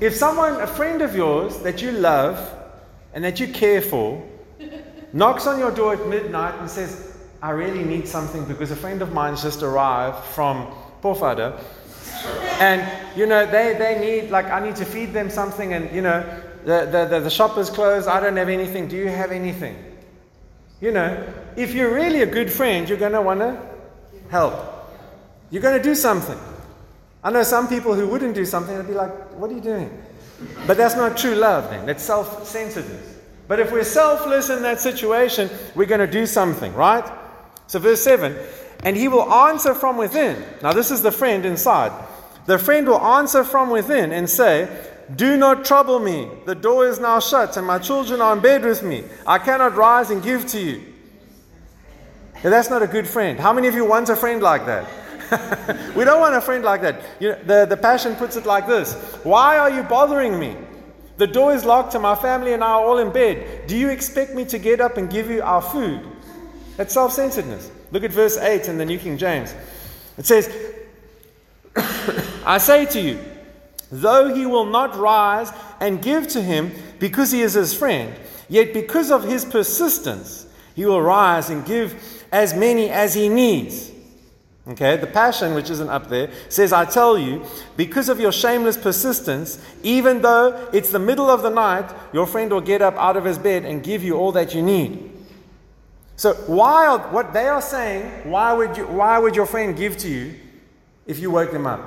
If someone, a friend of yours that you love and that you care for, knocks on your door at midnight and says, I really need something because a friend of mine's just arrived from Pofadder. And, you know, they, they need, like, I need to feed them something, and, you know, the, the, the, the shop is closed, I don't have anything. Do you have anything? You know, if you're really a good friend, you're going to want to help. You're going to do something. I know some people who wouldn't do something, they'd be like, What are you doing? But that's not true love, then. That's self centeredness. But if we're selfless in that situation, we're going to do something, right? So, verse 7 and he will answer from within. Now, this is the friend inside. The friend will answer from within and say, Do not trouble me. The door is now shut, and my children are in bed with me. I cannot rise and give to you. Now, that's not a good friend. How many of you want a friend like that? *laughs* we don't want a friend like that. You know, the, the Passion puts it like this Why are you bothering me? The door is locked and my family and I are all in bed. Do you expect me to get up and give you our food? That's self centeredness. Look at verse 8 in the New King James. It says, *coughs* I say to you, though he will not rise and give to him because he is his friend, yet because of his persistence, he will rise and give as many as he needs. Okay, the Passion, which isn't up there, says, I tell you, because of your shameless persistence, even though it's the middle of the night, your friend will get up out of his bed and give you all that you need. So, why, what they are saying, why would, you, why would your friend give to you if you woke them up?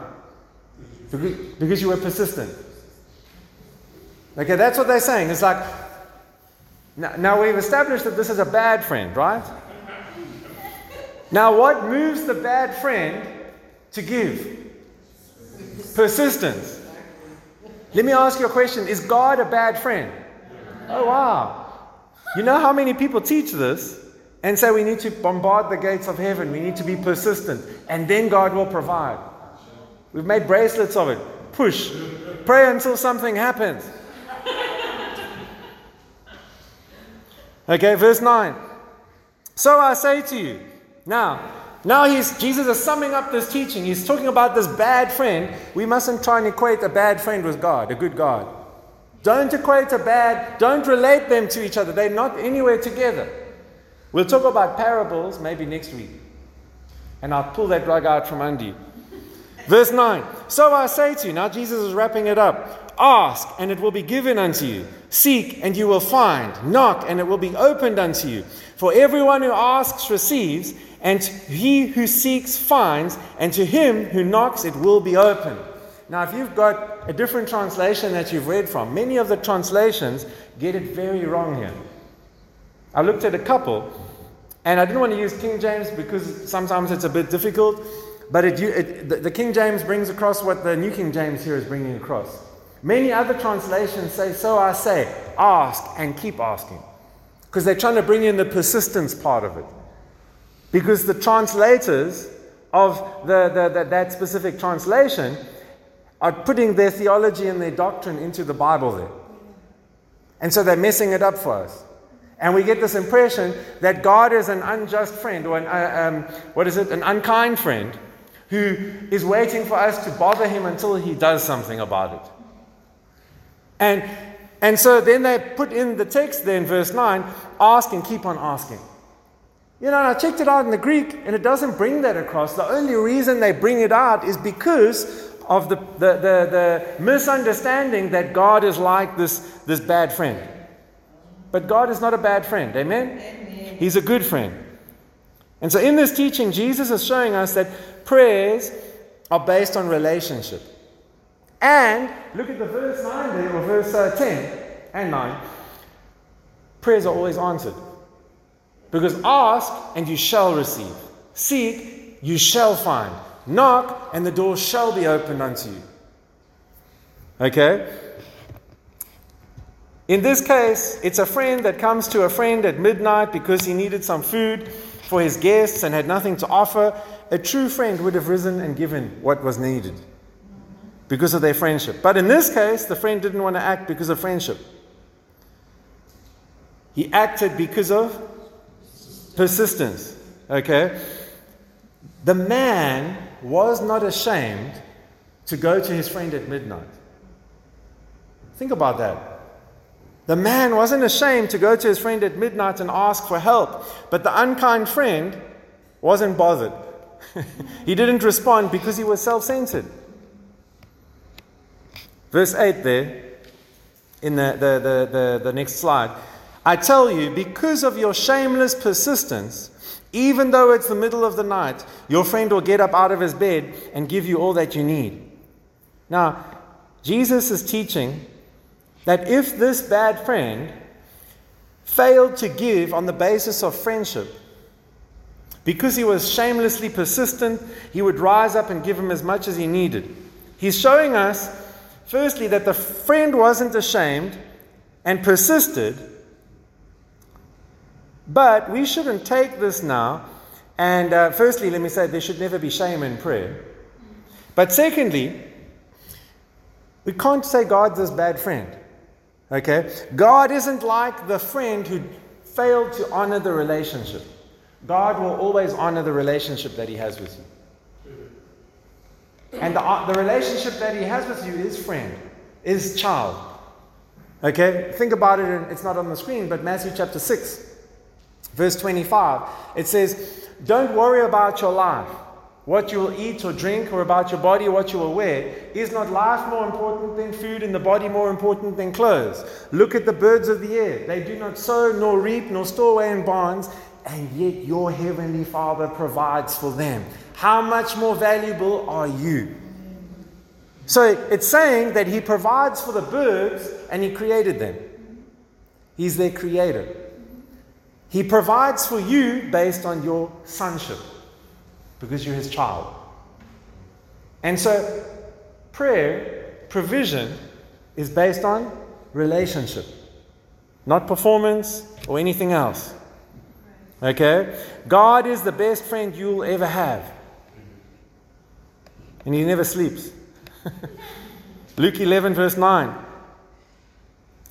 Because you were persistent. Okay, that's what they're saying. It's like, now, now we've established that this is a bad friend, right? Now, what moves the bad friend to give? Persistence. Let me ask you a question Is God a bad friend? Oh, wow. You know how many people teach this and say we need to bombard the gates of heaven, we need to be persistent, and then God will provide. We've made bracelets of it. Push. Pray until something happens. Okay, verse 9. So I say to you, now, now he's, Jesus is summing up this teaching. He's talking about this bad friend. We mustn't try and equate a bad friend with God, a good God. Don't equate a bad, don't relate them to each other. They're not anywhere together. We'll talk about parables maybe next week. And I'll pull that rug out from under you. Verse 9 So I say to you, now Jesus is wrapping it up ask, and it will be given unto you. Seek, and you will find. Knock, and it will be opened unto you. For everyone who asks receives, and he who seeks finds, and to him who knocks it will be open. Now, if you've got a different translation that you've read from, many of the translations get it very wrong here. I looked at a couple, and I didn't want to use King James because sometimes it's a bit difficult, but it, it, the King James brings across what the New King James here is bringing across. Many other translations say, So I say, ask and keep asking. Because they're trying to bring in the persistence part of it. Because the translators of the, the, the, that specific translation are putting their theology and their doctrine into the Bible there. And so they're messing it up for us. And we get this impression that God is an unjust friend, or an, uh, um, what is it, an unkind friend, who is waiting for us to bother him until he does something about it. And, and so then they put in the text there in verse 9 ask and keep on asking. You know, I checked it out in the Greek, and it doesn't bring that across. The only reason they bring it out is because of the, the, the, the misunderstanding that God is like this, this bad friend. But God is not a bad friend. Amen? Amen? He's a good friend. And so in this teaching, Jesus is showing us that prayers are based on relationship. And look at the verse 9 there, or verse uh, 10 and 9. Prayers are always answered. Because ask and you shall receive. Seek, you shall find. Knock and the door shall be opened unto you. Okay? In this case, it's a friend that comes to a friend at midnight because he needed some food for his guests and had nothing to offer. A true friend would have risen and given what was needed because of their friendship. But in this case, the friend didn't want to act because of friendship. He acted because of persistence. Okay? The man was not ashamed to go to his friend at midnight. Think about that. The man wasn't ashamed to go to his friend at midnight and ask for help, but the unkind friend wasn't bothered. *laughs* he didn't respond because he was self centered. Verse 8 there, in the, the, the, the, the next slide. I tell you, because of your shameless persistence, even though it's the middle of the night, your friend will get up out of his bed and give you all that you need. Now, Jesus is teaching that if this bad friend failed to give on the basis of friendship, because he was shamelessly persistent, he would rise up and give him as much as he needed. He's showing us, firstly, that the friend wasn't ashamed and persisted, but we shouldn't take this now. And uh, firstly, let me say there should never be shame in prayer. But secondly, we can't say God's this bad friend. Okay? God isn't like the friend who failed to honor the relationship. God will always honor the relationship that He has with you. And the, uh, the relationship that He has with you is friend, is child. Okay? Think about it, and it's not on the screen, but Matthew chapter 6, verse 25. It says, Don't worry about your life what you will eat or drink, or about your body, what you will wear. Is not life more important than food, and the body more important than clothes? Look at the birds of the air. They do not sow, nor reap, nor store away in barns, and yet your heavenly Father provides for them. How much more valuable are you? So it's saying that He provides for the birds and He created them. He's their creator. He provides for you based on your sonship because you're his child. And so, prayer, provision, is based on relationship, not performance or anything else. Okay? God is the best friend you'll ever have. And he never sleeps. *laughs* Luke 11, verse 9.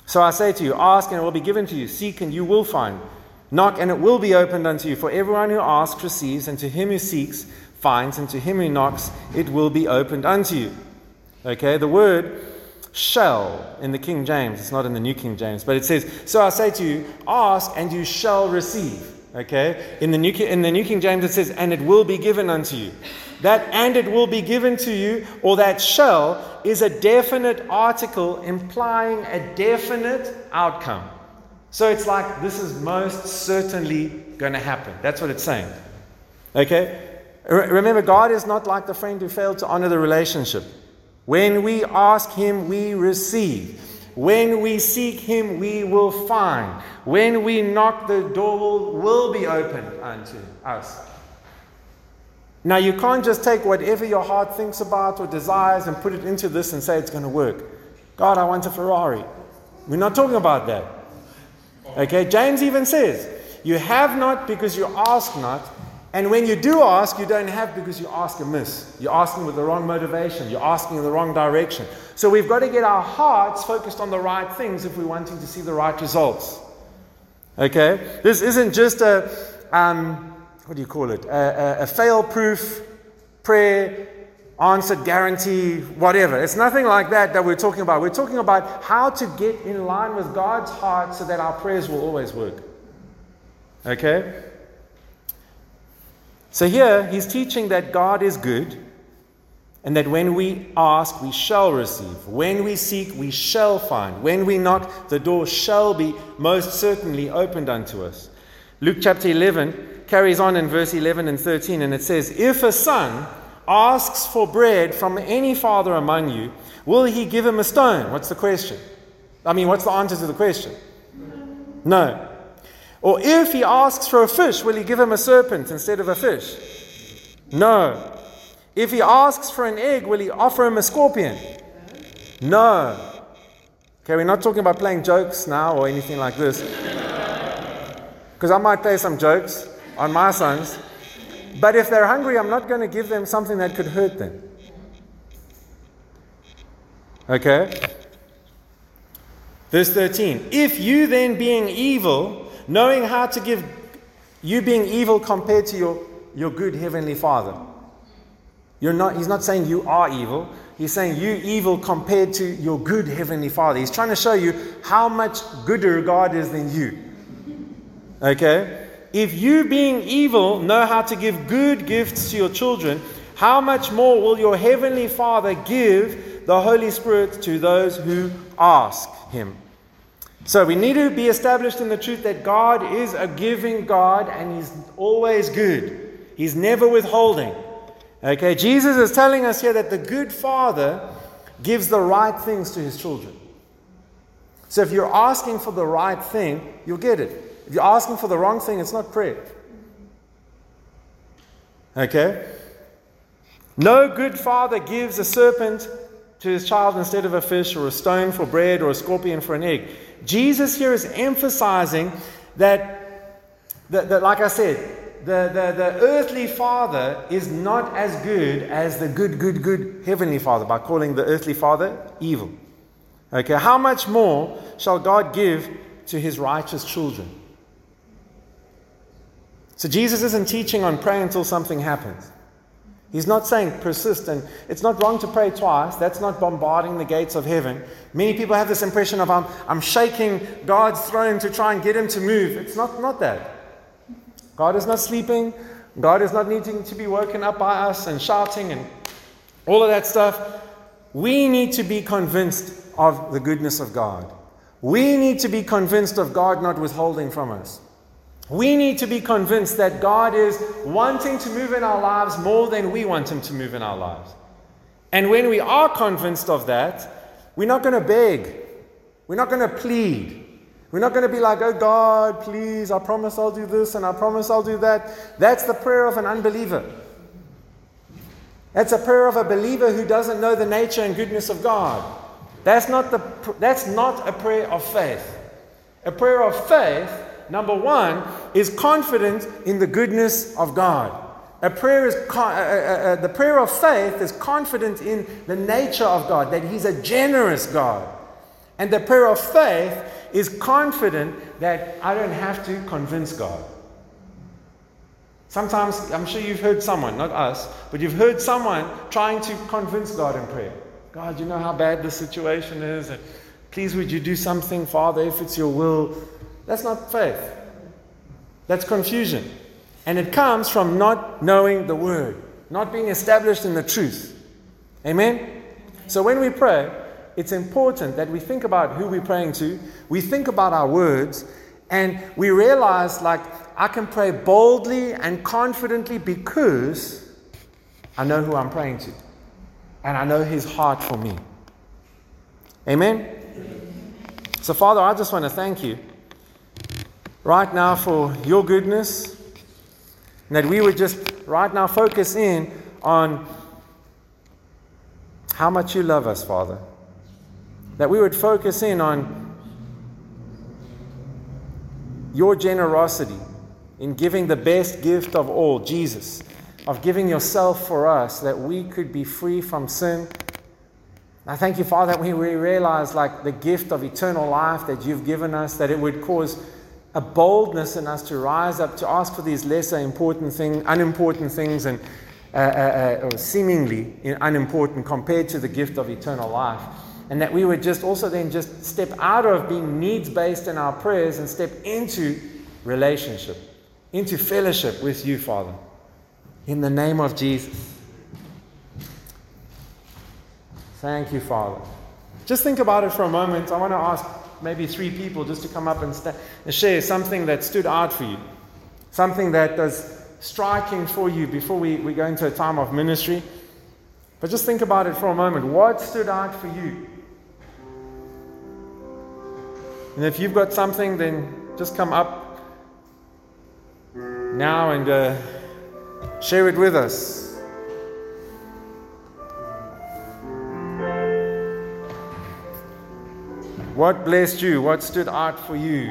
So I say to you, ask and it will be given to you, seek and you will find. Knock, and it will be opened unto you. For everyone who asks receives, and to him who seeks finds, and to him who knocks it will be opened unto you. Okay, the word shall in the King James, it's not in the New King James, but it says, So I say to you, ask and you shall receive. Okay, in the New, in the New King James it says, And it will be given unto you. That and it will be given to you, or that shall, is a definite article implying a definite outcome. So it's like this is most certainly going to happen. That's what it's saying. Okay? Remember, God is not like the friend who failed to honor the relationship. When we ask Him, we receive. When we seek Him, we will find. When we knock, the door will, be opened unto us. Now, you can't just take whatever your heart thinks about or desires and put it into this and say it's going to work. God, I want a Ferrari. We're not talking about that. Okay, James even says, You have not because you ask not. And when you do ask, you don't have because you ask amiss. You're asking with the wrong motivation. You're asking in the wrong direction. So we've got to get our hearts focused on the right things if we're wanting to see the right results. Okay? This isn't just a, um, what do you call it? A, a, a fail proof prayer answered guarantee, whatever. It's nothing like that that we're talking about. We're talking about how to get in line with God's heart so that our prayers will always work. Okay? So here, he's teaching that God is good and that when we ask, we shall receive. When we seek, we shall find. When we knock, the door shall be most certainly opened unto us. Luke chapter 11 carries on in verse 11 and 13, and it says, If a son asks for bread from any father among you, will he give him a stone? What's the question? I mean, what's the answer to the question? No. Or if he asks for a fish, will he give him a serpent instead of a fish? No. If he asks for an egg, will he offer him a scorpion? No. Okay, we're not talking about playing jokes now or anything like this. Because I might play some jokes on my sons. But if they're hungry, I'm not going to give them something that could hurt them. Okay? Verse 13. If you then, being evil, knowing how to give, you being evil compared to your, your good heavenly Father, You're not, he's not saying you are evil. He's saying you evil compared to your good heavenly Father. He's trying to show you how much gooder God is than you. Okay? If you, being evil, know how to give good gifts to your children, how much more will your heavenly Father give the Holy Spirit to those who ask him? So we need to be established in the truth that God is a giving God and He's always good. He's never withholding. Okay, Jesus is telling us here that the good Father gives the right things to His children. So if you're asking for the right thing, you'll get it. If you're asking for the wrong thing, it's not prayer. Okay? No good father gives a serpent to his child instead of a fish, or a stone for bread, or a scorpion for an egg. Jesus here is emphasizing that, that, that like I said, the, the, the earthly father is not as good as the good, good, good heavenly father by calling the earthly father evil. Okay, how much more shall God give to his righteous children? So Jesus isn't teaching on pray until something happens. He's not saying persist, and it's not wrong to pray twice. That's not bombarding the gates of heaven. Many people have this impression of I'm, I'm shaking God's throne to try and get him to move. It's not, not that. God is not sleeping. God is not needing to be woken up by us and shouting and all of that stuff. We need to be convinced of the goodness of God. We need to be convinced of God not withholding from us. We need to be convinced that God is wanting to move in our lives more than we want Him to move in our lives. And when we are convinced of that, we're not going to beg. We're not going to plead. We're not going to be like, oh God, please, I promise I'll do this and I promise I'll do that. That's the prayer of an unbeliever. That's a prayer of a believer who doesn't know the nature and goodness of God. That's not, the, that's not a prayer of faith. A prayer of faith number one, is confident in the goodness of God. A prayer is uh, uh, uh, the prayer of faith is confident in the nature of God, that He's a generous God. And the prayer of faith is confident that I don't have to convince God. Sometimes, I'm sure you've heard someone, not us, but you've heard someone trying to convince God in prayer. God, you know how bad this situation is, and please would you do something, Father, if it's your will. That's not faith. That's confusion. And it comes from not knowing the word, not being established in the truth. Amen? So when we pray, it's important that we think about who we're praying to, we think about our words, and we realize, like, I can pray boldly and confidently because I know who I'm praying to. And I know his heart for me. Amen? So, Father, I just want to thank you right now for your goodness. And that we would just right now focus in on how much you love us, Father. That we would focus in on your generosity in giving the best gift of all, Jesus, of giving yourself for us that we could be free from sin. I thank you, Father, that we realize like the gift of eternal life that you've given us, that it would cause a boldness in us to rise up to ask for these lesser important things, unimportant things, and uh, uh, uh, seemingly unimportant compared to the gift of eternal life. And that we would just also then just step out of being needs based in our prayers and step into relationship, into fellowship with you, Father. In the name of Jesus. Thank you, Father. Just think about it for a moment. I want to ask maybe three people just to come up and, st- and share something that stood out for you, something that was striking for you before we, we go into a time of ministry. But just think about it for a moment. What stood out for you? And if you've got something, then just come up now and uh, share it with us. What blessed you? What stood out for you?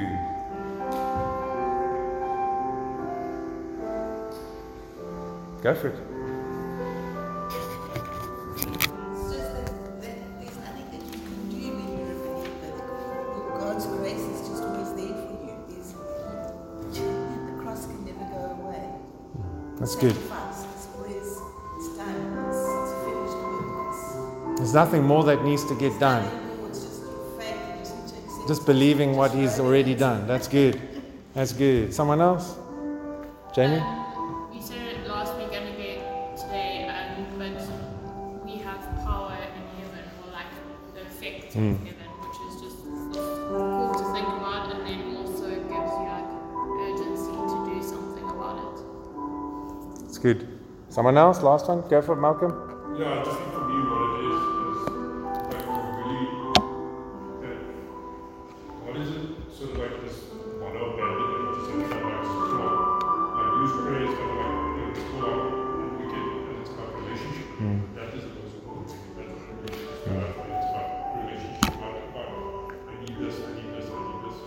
Go for it. God's grace is just always there for you. the cross can never go away. That's good. Sacrifice is always it's done. It's There's nothing more that needs to get done. Just a fact. You just need to accept Just believing what He's already done. That's good. That's good. Someone else? Jamie? You said it last week and again today, um, but we have power in heaven, or like the effect Hmm. Good. Someone else? Last one? Go for it, Malcolm. Yeah, I just think for me what it is is like really uh, what is it? Sort of like this model bandit and just something like explore. Like use prayer is kind of like explore and we get and it's about relationship. That is the most important thing. That's what it about. It's about relationship. Not about I need this, I need this, I need this.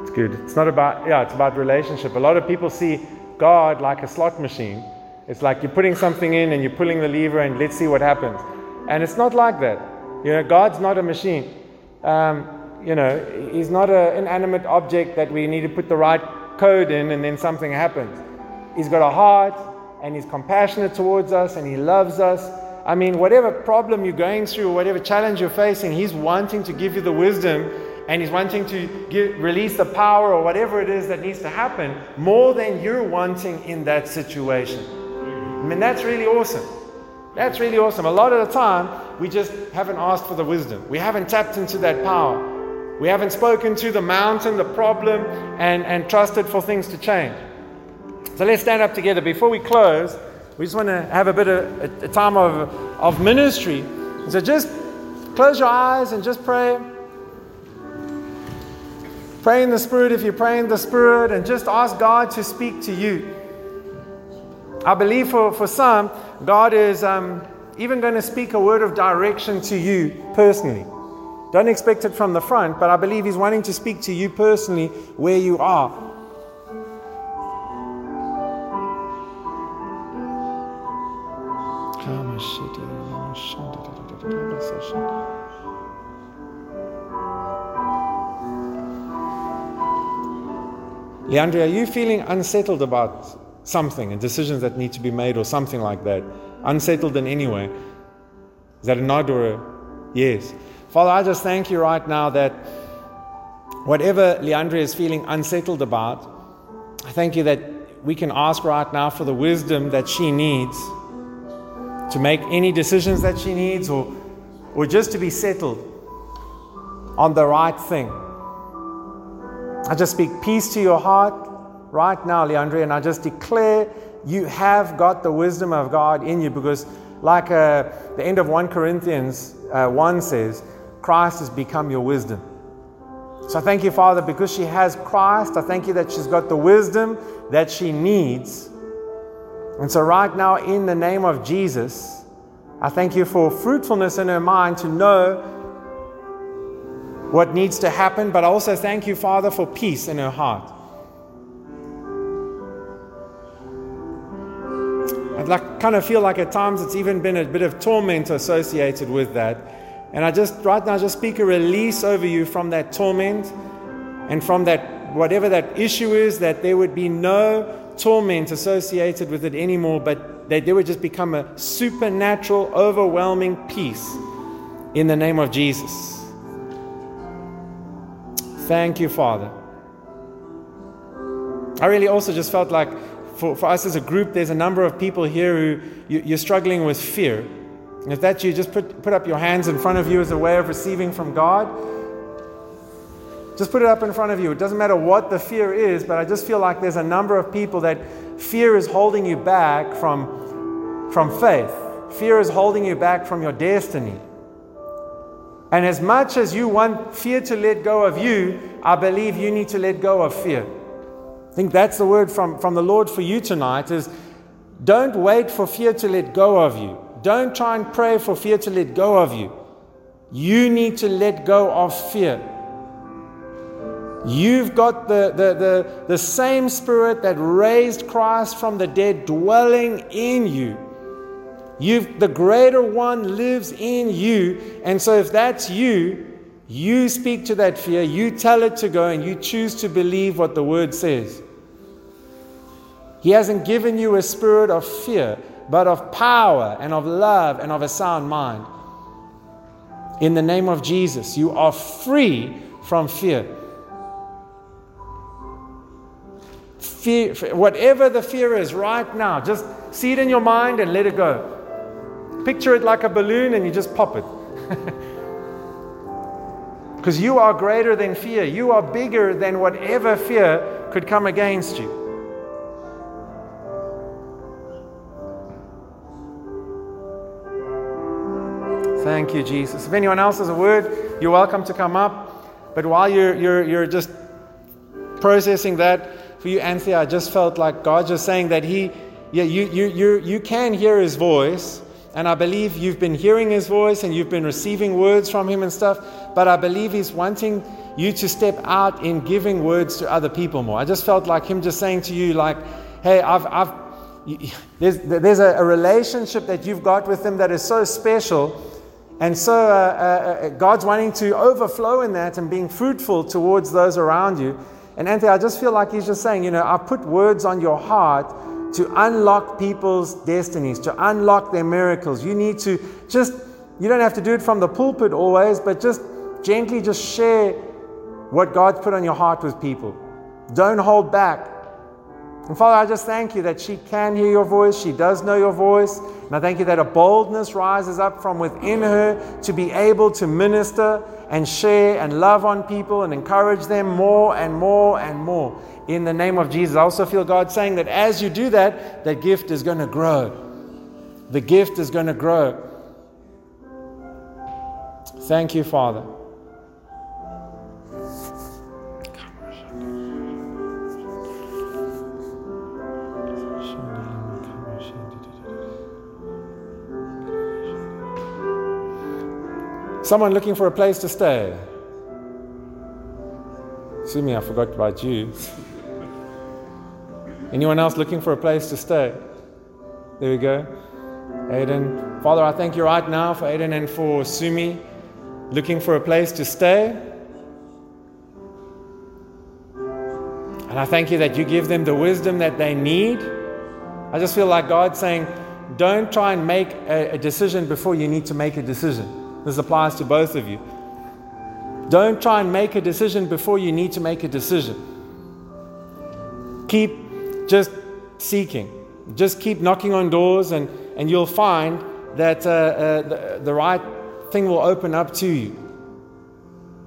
It's good. It's not about, yeah, it's about relationship. A lot of people see God like a slot machine. It's like you're putting something in and you're pulling the lever and let's see what happens. And it's not like that. You know, God's not a machine. Um, you know, He's not an inanimate object that we need to put the right code in and then something happens. He's got a heart and He's compassionate towards us and He loves us. I mean, whatever problem you're going through whatever challenge you're facing, He's wanting to give you the wisdom and He's wanting to give, release the power or whatever it is that needs to happen more than you're wanting in that situation. I mean, that's really awesome. That's really awesome. A lot of the time, we just haven't asked for the wisdom. We haven't tapped into that power. We haven't spoken to the mountain, the problem, and, and trusted for things to change. So let's stand up together. Before we close, we just want to have a bit of a, a time of, of ministry. So just close your eyes and just pray. Pray in the Spirit if you pray in the Spirit, and just ask God to speak to you. I believe for, for some, God is um, even going to speak a word of direction to you personally. Don't expect it from the front, but I believe He's wanting to speak to you personally where you are. Leandre, are you feeling unsettled about something and decisions that need to be made or something like that? Unsettled in any way? Is that a nod or a yes? Father, I just thank you right now that whatever Leandre is feeling unsettled about, I thank you that we can ask right now for the wisdom that she needs to make any decisions that she needs or, or just to be settled on the right thing. I just speak peace to your heart right now, Leandre, and I just declare you have got the wisdom of God in you because, like uh, the end of 1 Corinthians uh, 1 says, Christ has become your wisdom. So I thank you, Father, because she has Christ. I thank you that she's got the wisdom that she needs. And so, right now, in the name of Jesus, I thank you for fruitfulness in her mind to know what needs to happen, but I also thank you, Father, for peace in her heart. Like kind of feel like at times it's even been a bit of torment associated with that. And I just right now just speak a release over you from that torment and from that whatever that issue is, that there would be no torment associated with it anymore, but that there would just become a supernatural, overwhelming peace in the name of Jesus. Thank you, Father. I really also just felt like for, for us as a group, there's a number of people here who you, you're struggling with fear. And if that's you, just put, put up your hands in front of you as a way of receiving from God. Just put it up in front of you. It doesn't matter what the fear is, but I just feel like there's a number of people that fear is holding you back from, from faith. Fear is holding you back from your destiny. And as much as you want fear to let go of you, I believe you need to let go of fear. Think that's the word from, from the Lord for you tonight is don't wait for fear to let go of you. Don't try and pray for fear to let go of you. You need to let go of fear. You've got the, the, the, the same spirit that raised Christ from the dead dwelling in you. You've, the greater one lives in you. And so, if that's you, you speak to that fear, you tell it to go, and you choose to believe what the word says. He hasn't given you a spirit of fear, but of power and of love and of a sound mind. In the name of Jesus, you are free from fear. Fear, whatever the fear is right now, just see it in your mind and let it go. Picture it like a balloon and you just pop it. *laughs* Because you are greater than fear. You are bigger than whatever fear could come against you. Thank you, Jesus. If anyone else has a word, you're welcome to come up. But while you're, you're, you're just processing that, for you, Anthea, I just felt like God just saying that He, yeah, you, you, you, you can hear His voice. And I believe you've been hearing His voice and you've been receiving words from Him and stuff. But I believe He's wanting you to step out in giving words to other people more. I just felt like Him just saying to you, like, hey, I've, I've, there's, there's a, a relationship that you've got with Him that is so special. And so uh, uh, uh, God's wanting to overflow in that and being fruitful towards those around you. And Anthony, I just feel like He's just saying, you know, I put words on your heart to unlock people's destinies, to unlock their miracles. You need to just, you don't have to do it from the pulpit always, but just gently just share what God's put on your heart with people. Don't hold back. And Father, I just thank you that she can hear your voice. She does know your voice. And I thank you that a boldness rises up from within her to be able to minister and share and love on people and encourage them more and more and more in the name of Jesus. I also feel God saying that as you do that, that gift is going to grow. The gift is going to grow. Thank you, Father. Someone looking for a place to stay. Sumi, I forgot about you. Anyone else looking for a place to stay? There we go. Aiden. Father, I thank you right now for Aiden and for Sumi looking for a place to stay. And I thank you that you give them the wisdom that they need. I just feel like God saying, don't try and make a, a decision before you need to make a decision. This applies to both of you. Don't try and make a decision before you need to make a decision. Keep just seeking. Just keep knocking on doors, and, and you'll find that uh, uh, the, the right thing will open up to you.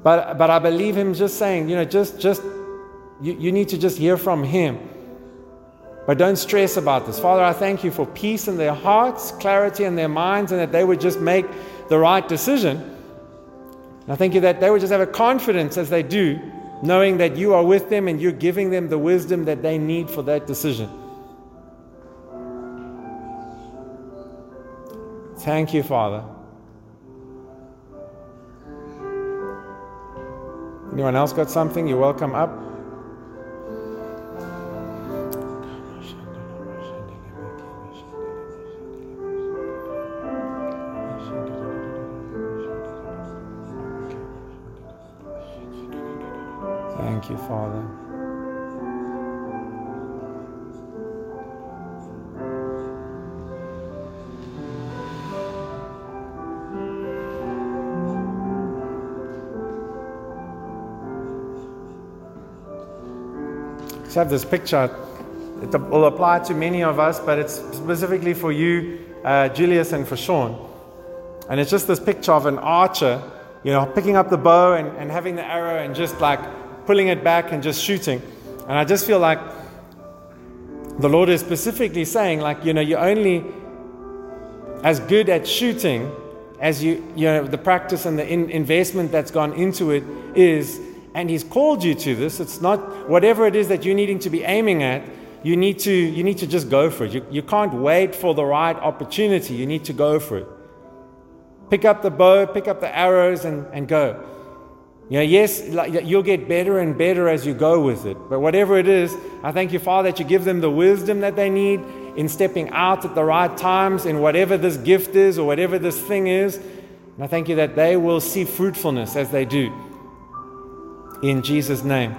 But, but I believe him just saying, you know, just, just you, you need to just hear from him. But don't stress about this. Father, I thank you for peace in their hearts, clarity in their minds, and that they would just make the right decision. And I thank you that they would just have a confidence as they do knowing that you are with them and you're giving them the wisdom that they need for that decision. Thank you, Father. Anyone else got something? You're welcome up. Thank you, Father. Just have this picture. It will apply to many of us, but it's specifically for you, uh, Julius, and for Sean. And it's just this picture of an archer, you know, picking up the bow and, and having the arrow and just like pulling it back and just shooting. And I just feel like the Lord is specifically saying, like, you know, you're only as good at shooting as you, you know, the practice and the in investment that's gone into it is. And He's called you to this. It's not whatever it is that you're needing to be aiming at. You need to, you need to just go for it. You, you can't wait for the right opportunity. You need to go for it. Pick up the bow, pick up the arrows, and, and go. You know, yes, you'll get better and better as you go with it. But whatever it is, I thank you, Father, that you give them the wisdom that they need in stepping out at the right times in whatever this gift is or whatever this thing is. And I thank you that they will see fruitfulness as they do. In Jesus' name.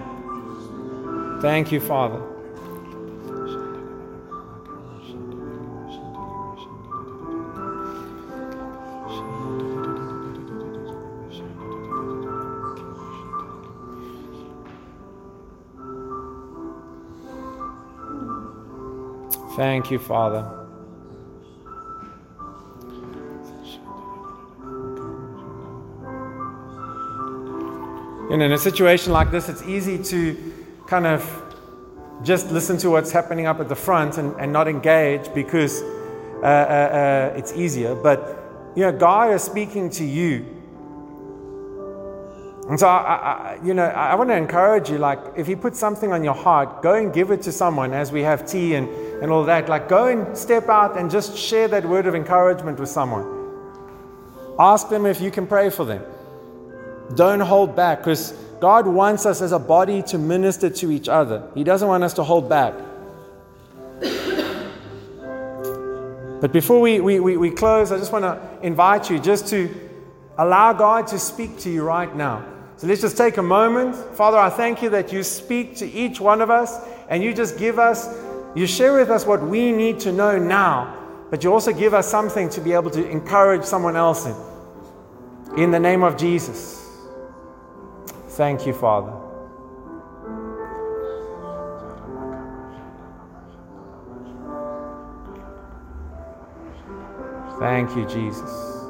Thank you, Father. Thank you, Father. Know, in a situation like this, it's easy to kind of just listen to what's happening up at the front and, and not engage because uh, uh, uh, it's easier. But, you know, God is speaking to you. And so, I, I, you know, I want to encourage you, like, if you put something on your heart, go and give it to someone as we have tea and, and all that. Like, go and step out and just share that word of encouragement with someone. Ask them if you can pray for them. Don't hold back because God wants us as a body to minister to each other. He doesn't want us to hold back. *coughs* But before we, we, we, we close, I just want to invite you just to allow God to speak to you right now. So let's just take a moment. Father, I thank you that you speak to each one of us and you just give us, you share with us what we need to know now, but you also give us something to be able to encourage someone else in. In the name of Jesus. Thank you, Father. Thank you, Jesus.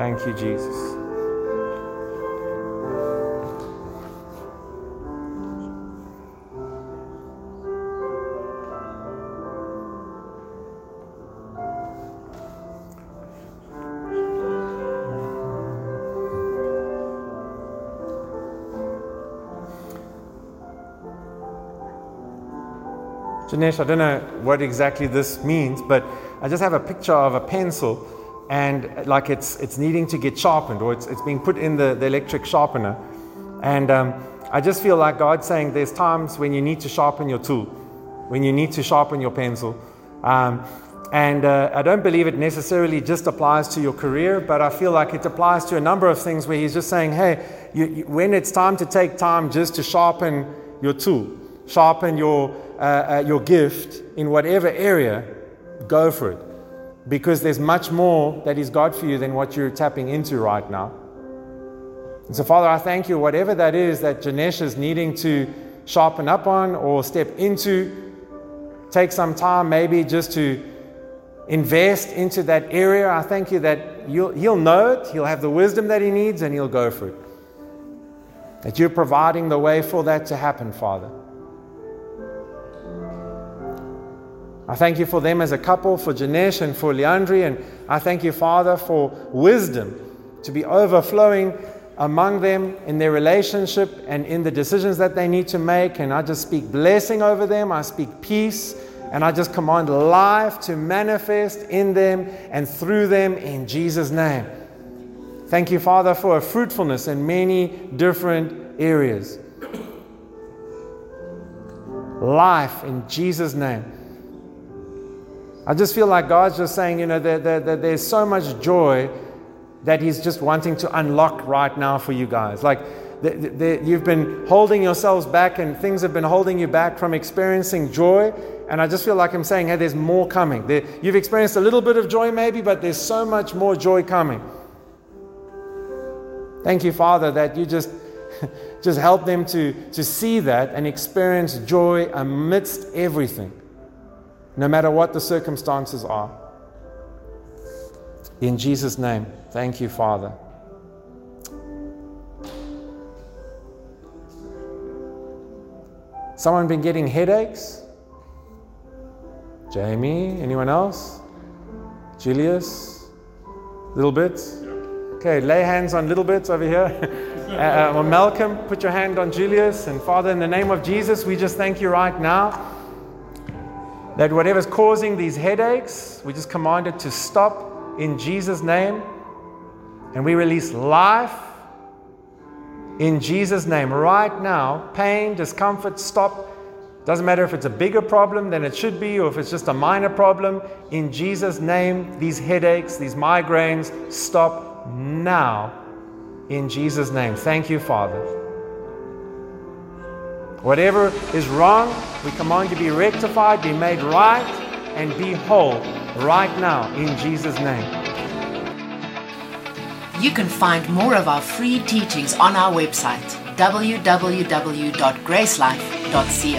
Thank you, Jesus. Janesh, I don't know what exactly this means, but I just have a picture of a pencil and like it's, it's needing to get sharpened or it's, it's being put in the, the electric sharpener. And um, I just feel like God's saying there's times when you need to sharpen your tool, when you need to sharpen your pencil. Um, and uh, I don't believe it necessarily just applies to your career, but I feel like it applies to a number of things where He's just saying, hey, you, you, when it's time to take time just to sharpen your tool, sharpen your, uh, uh, your gift in whatever area, go for it. Because there's much more that is He's for you than what you're tapping into right now. And so, Father, I thank you, whatever that is that Janesh is needing to sharpen up on or step into, take some time maybe just to invest into that area. I thank you that you'll, he'll know it, he'll have the wisdom that he needs, and he'll go for it. That you're providing the way for that to happen, Father. I thank you for them as a couple, for Janesh and for Leandri, and I thank you, Father, for wisdom to be overflowing among them in their relationship and in the decisions that they need to make. And I just speak blessing over them, I speak peace, and I just command life to manifest in them and through them in Jesus' name. Thank you, Father, for a fruitfulness in many different areas. Life in Jesus' name. I just feel like God's just saying, you know, there's so much joy that He's just wanting to unlock right now for you guys. Like, the, the, you've been holding yourselves back and things have been holding you back from experiencing joy. And I just feel like I'm saying, hey, there's more coming. There, you've experienced a little bit of joy maybe, but there's so much more joy coming. Thank you, Father, that you just, *laughs* just help them to, to see that and experience joy amidst everything, no matter what the circumstances are. In Jesus' name, thank you, Father. Someone been getting headaches? Jamie? Anyone else? Julius? Little bits? Okay, lay hands on little bits over here. *laughs* uh, uh, Malcolm, put your hand on Julius. And Father, in the name of Jesus, we just thank you right now that whatever's causing these headaches, we just command it to stop in Jesus' name. And we release life in Jesus' name. Right now, pain, discomfort, stop. Doesn't matter if it's a bigger problem than it should be or if it's just a minor problem. In Jesus' name, these headaches, these migraines, stop now. In Jesus' name. Thank you, Father. Whatever is wrong, we command you to be rectified, be made right, and be whole right now in Jesus' name. You can find more of our free teachings on our website www.gracelife.co.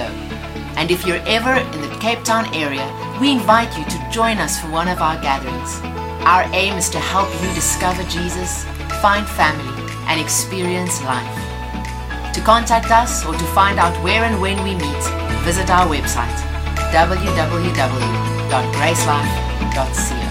And if you're ever in the Cape Town area, we invite you to join us for one of our gatherings. Our aim is to help you discover Jesus, find family, and experience life. To contact us or to find out where and when we meet, visit our website www.gracelife.co.